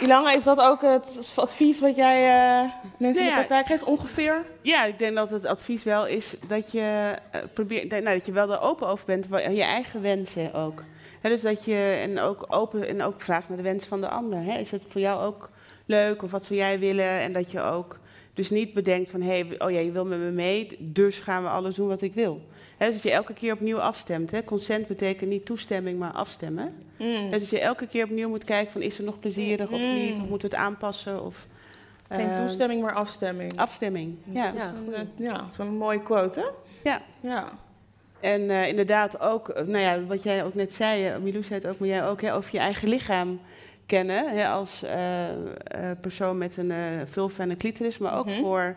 Ilanga, is dat ook het advies wat jij eh, mensen in Nou de ja. praktijk geeft, ongeveer? Ja, ik denk dat het advies wel is dat je eh, probeert, nou, dat je wel er open over bent, je eigen wensen ook. Dus dat je en ook open en ook vraagt naar de wens van de ander. Is het voor jou ook leuk of wat zou jij willen? En dat je ook dus niet bedenkt van, hé, hey, oh ja, je wil met me mee, dus gaan we alles doen wat ik wil. Dat je elke keer opnieuw afstemt. Hè. Consent betekent niet toestemming, maar afstemmen. Mm. Dus dat je elke keer opnieuw moet kijken van, is er nog plezierig of Mm. niet? Of moeten we het aanpassen? Of, Geen eh, toestemming, maar afstemming. Afstemming, ja. Dat is een, eh, ja, zo'n mooie quote, hè? Ja. Ja. En eh, inderdaad ook, nou ja, wat jij ook net zei, Milou zei het ook, maar jij ook, hè, over je eigen lichaam kennen. Hè, als eh, eh, persoon met een vulva en een clitoris, maar ook Mhm. voor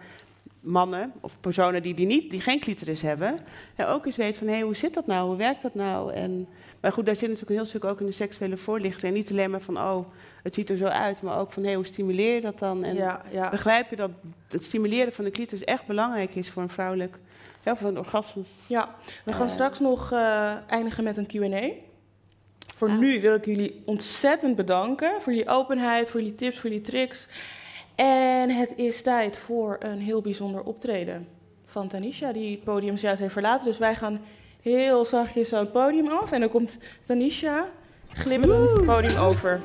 mannen of personen die, die, niet, die geen clitoris hebben. Ja, ook eens weten van, hé, hoe zit dat nou? Hoe werkt dat nou? En, maar goed, daar zit natuurlijk een heel stuk ook in de seksuele voorlichting. En niet alleen maar van, oh, het ziet er zo uit, maar ook van, hé, hoe stimuleer je dat dan? En Ja, ja. begrijp je dat het stimuleren van de clitoris echt belangrijk is voor een vrouwelijk, ja, voor een orgasme? Ja, we gaan Eh. straks nog eh, eindigen met een Q&A. Voor nu wil ik jullie ontzettend bedanken voor jullie openheid, voor jullie tips, voor jullie tricks. En het is tijd voor een heel bijzonder optreden van Tanisha, die het podium juist heeft verlaten. Dus wij gaan heel zachtjes zo het podium af en dan komt Tanisha glibbend het podium over.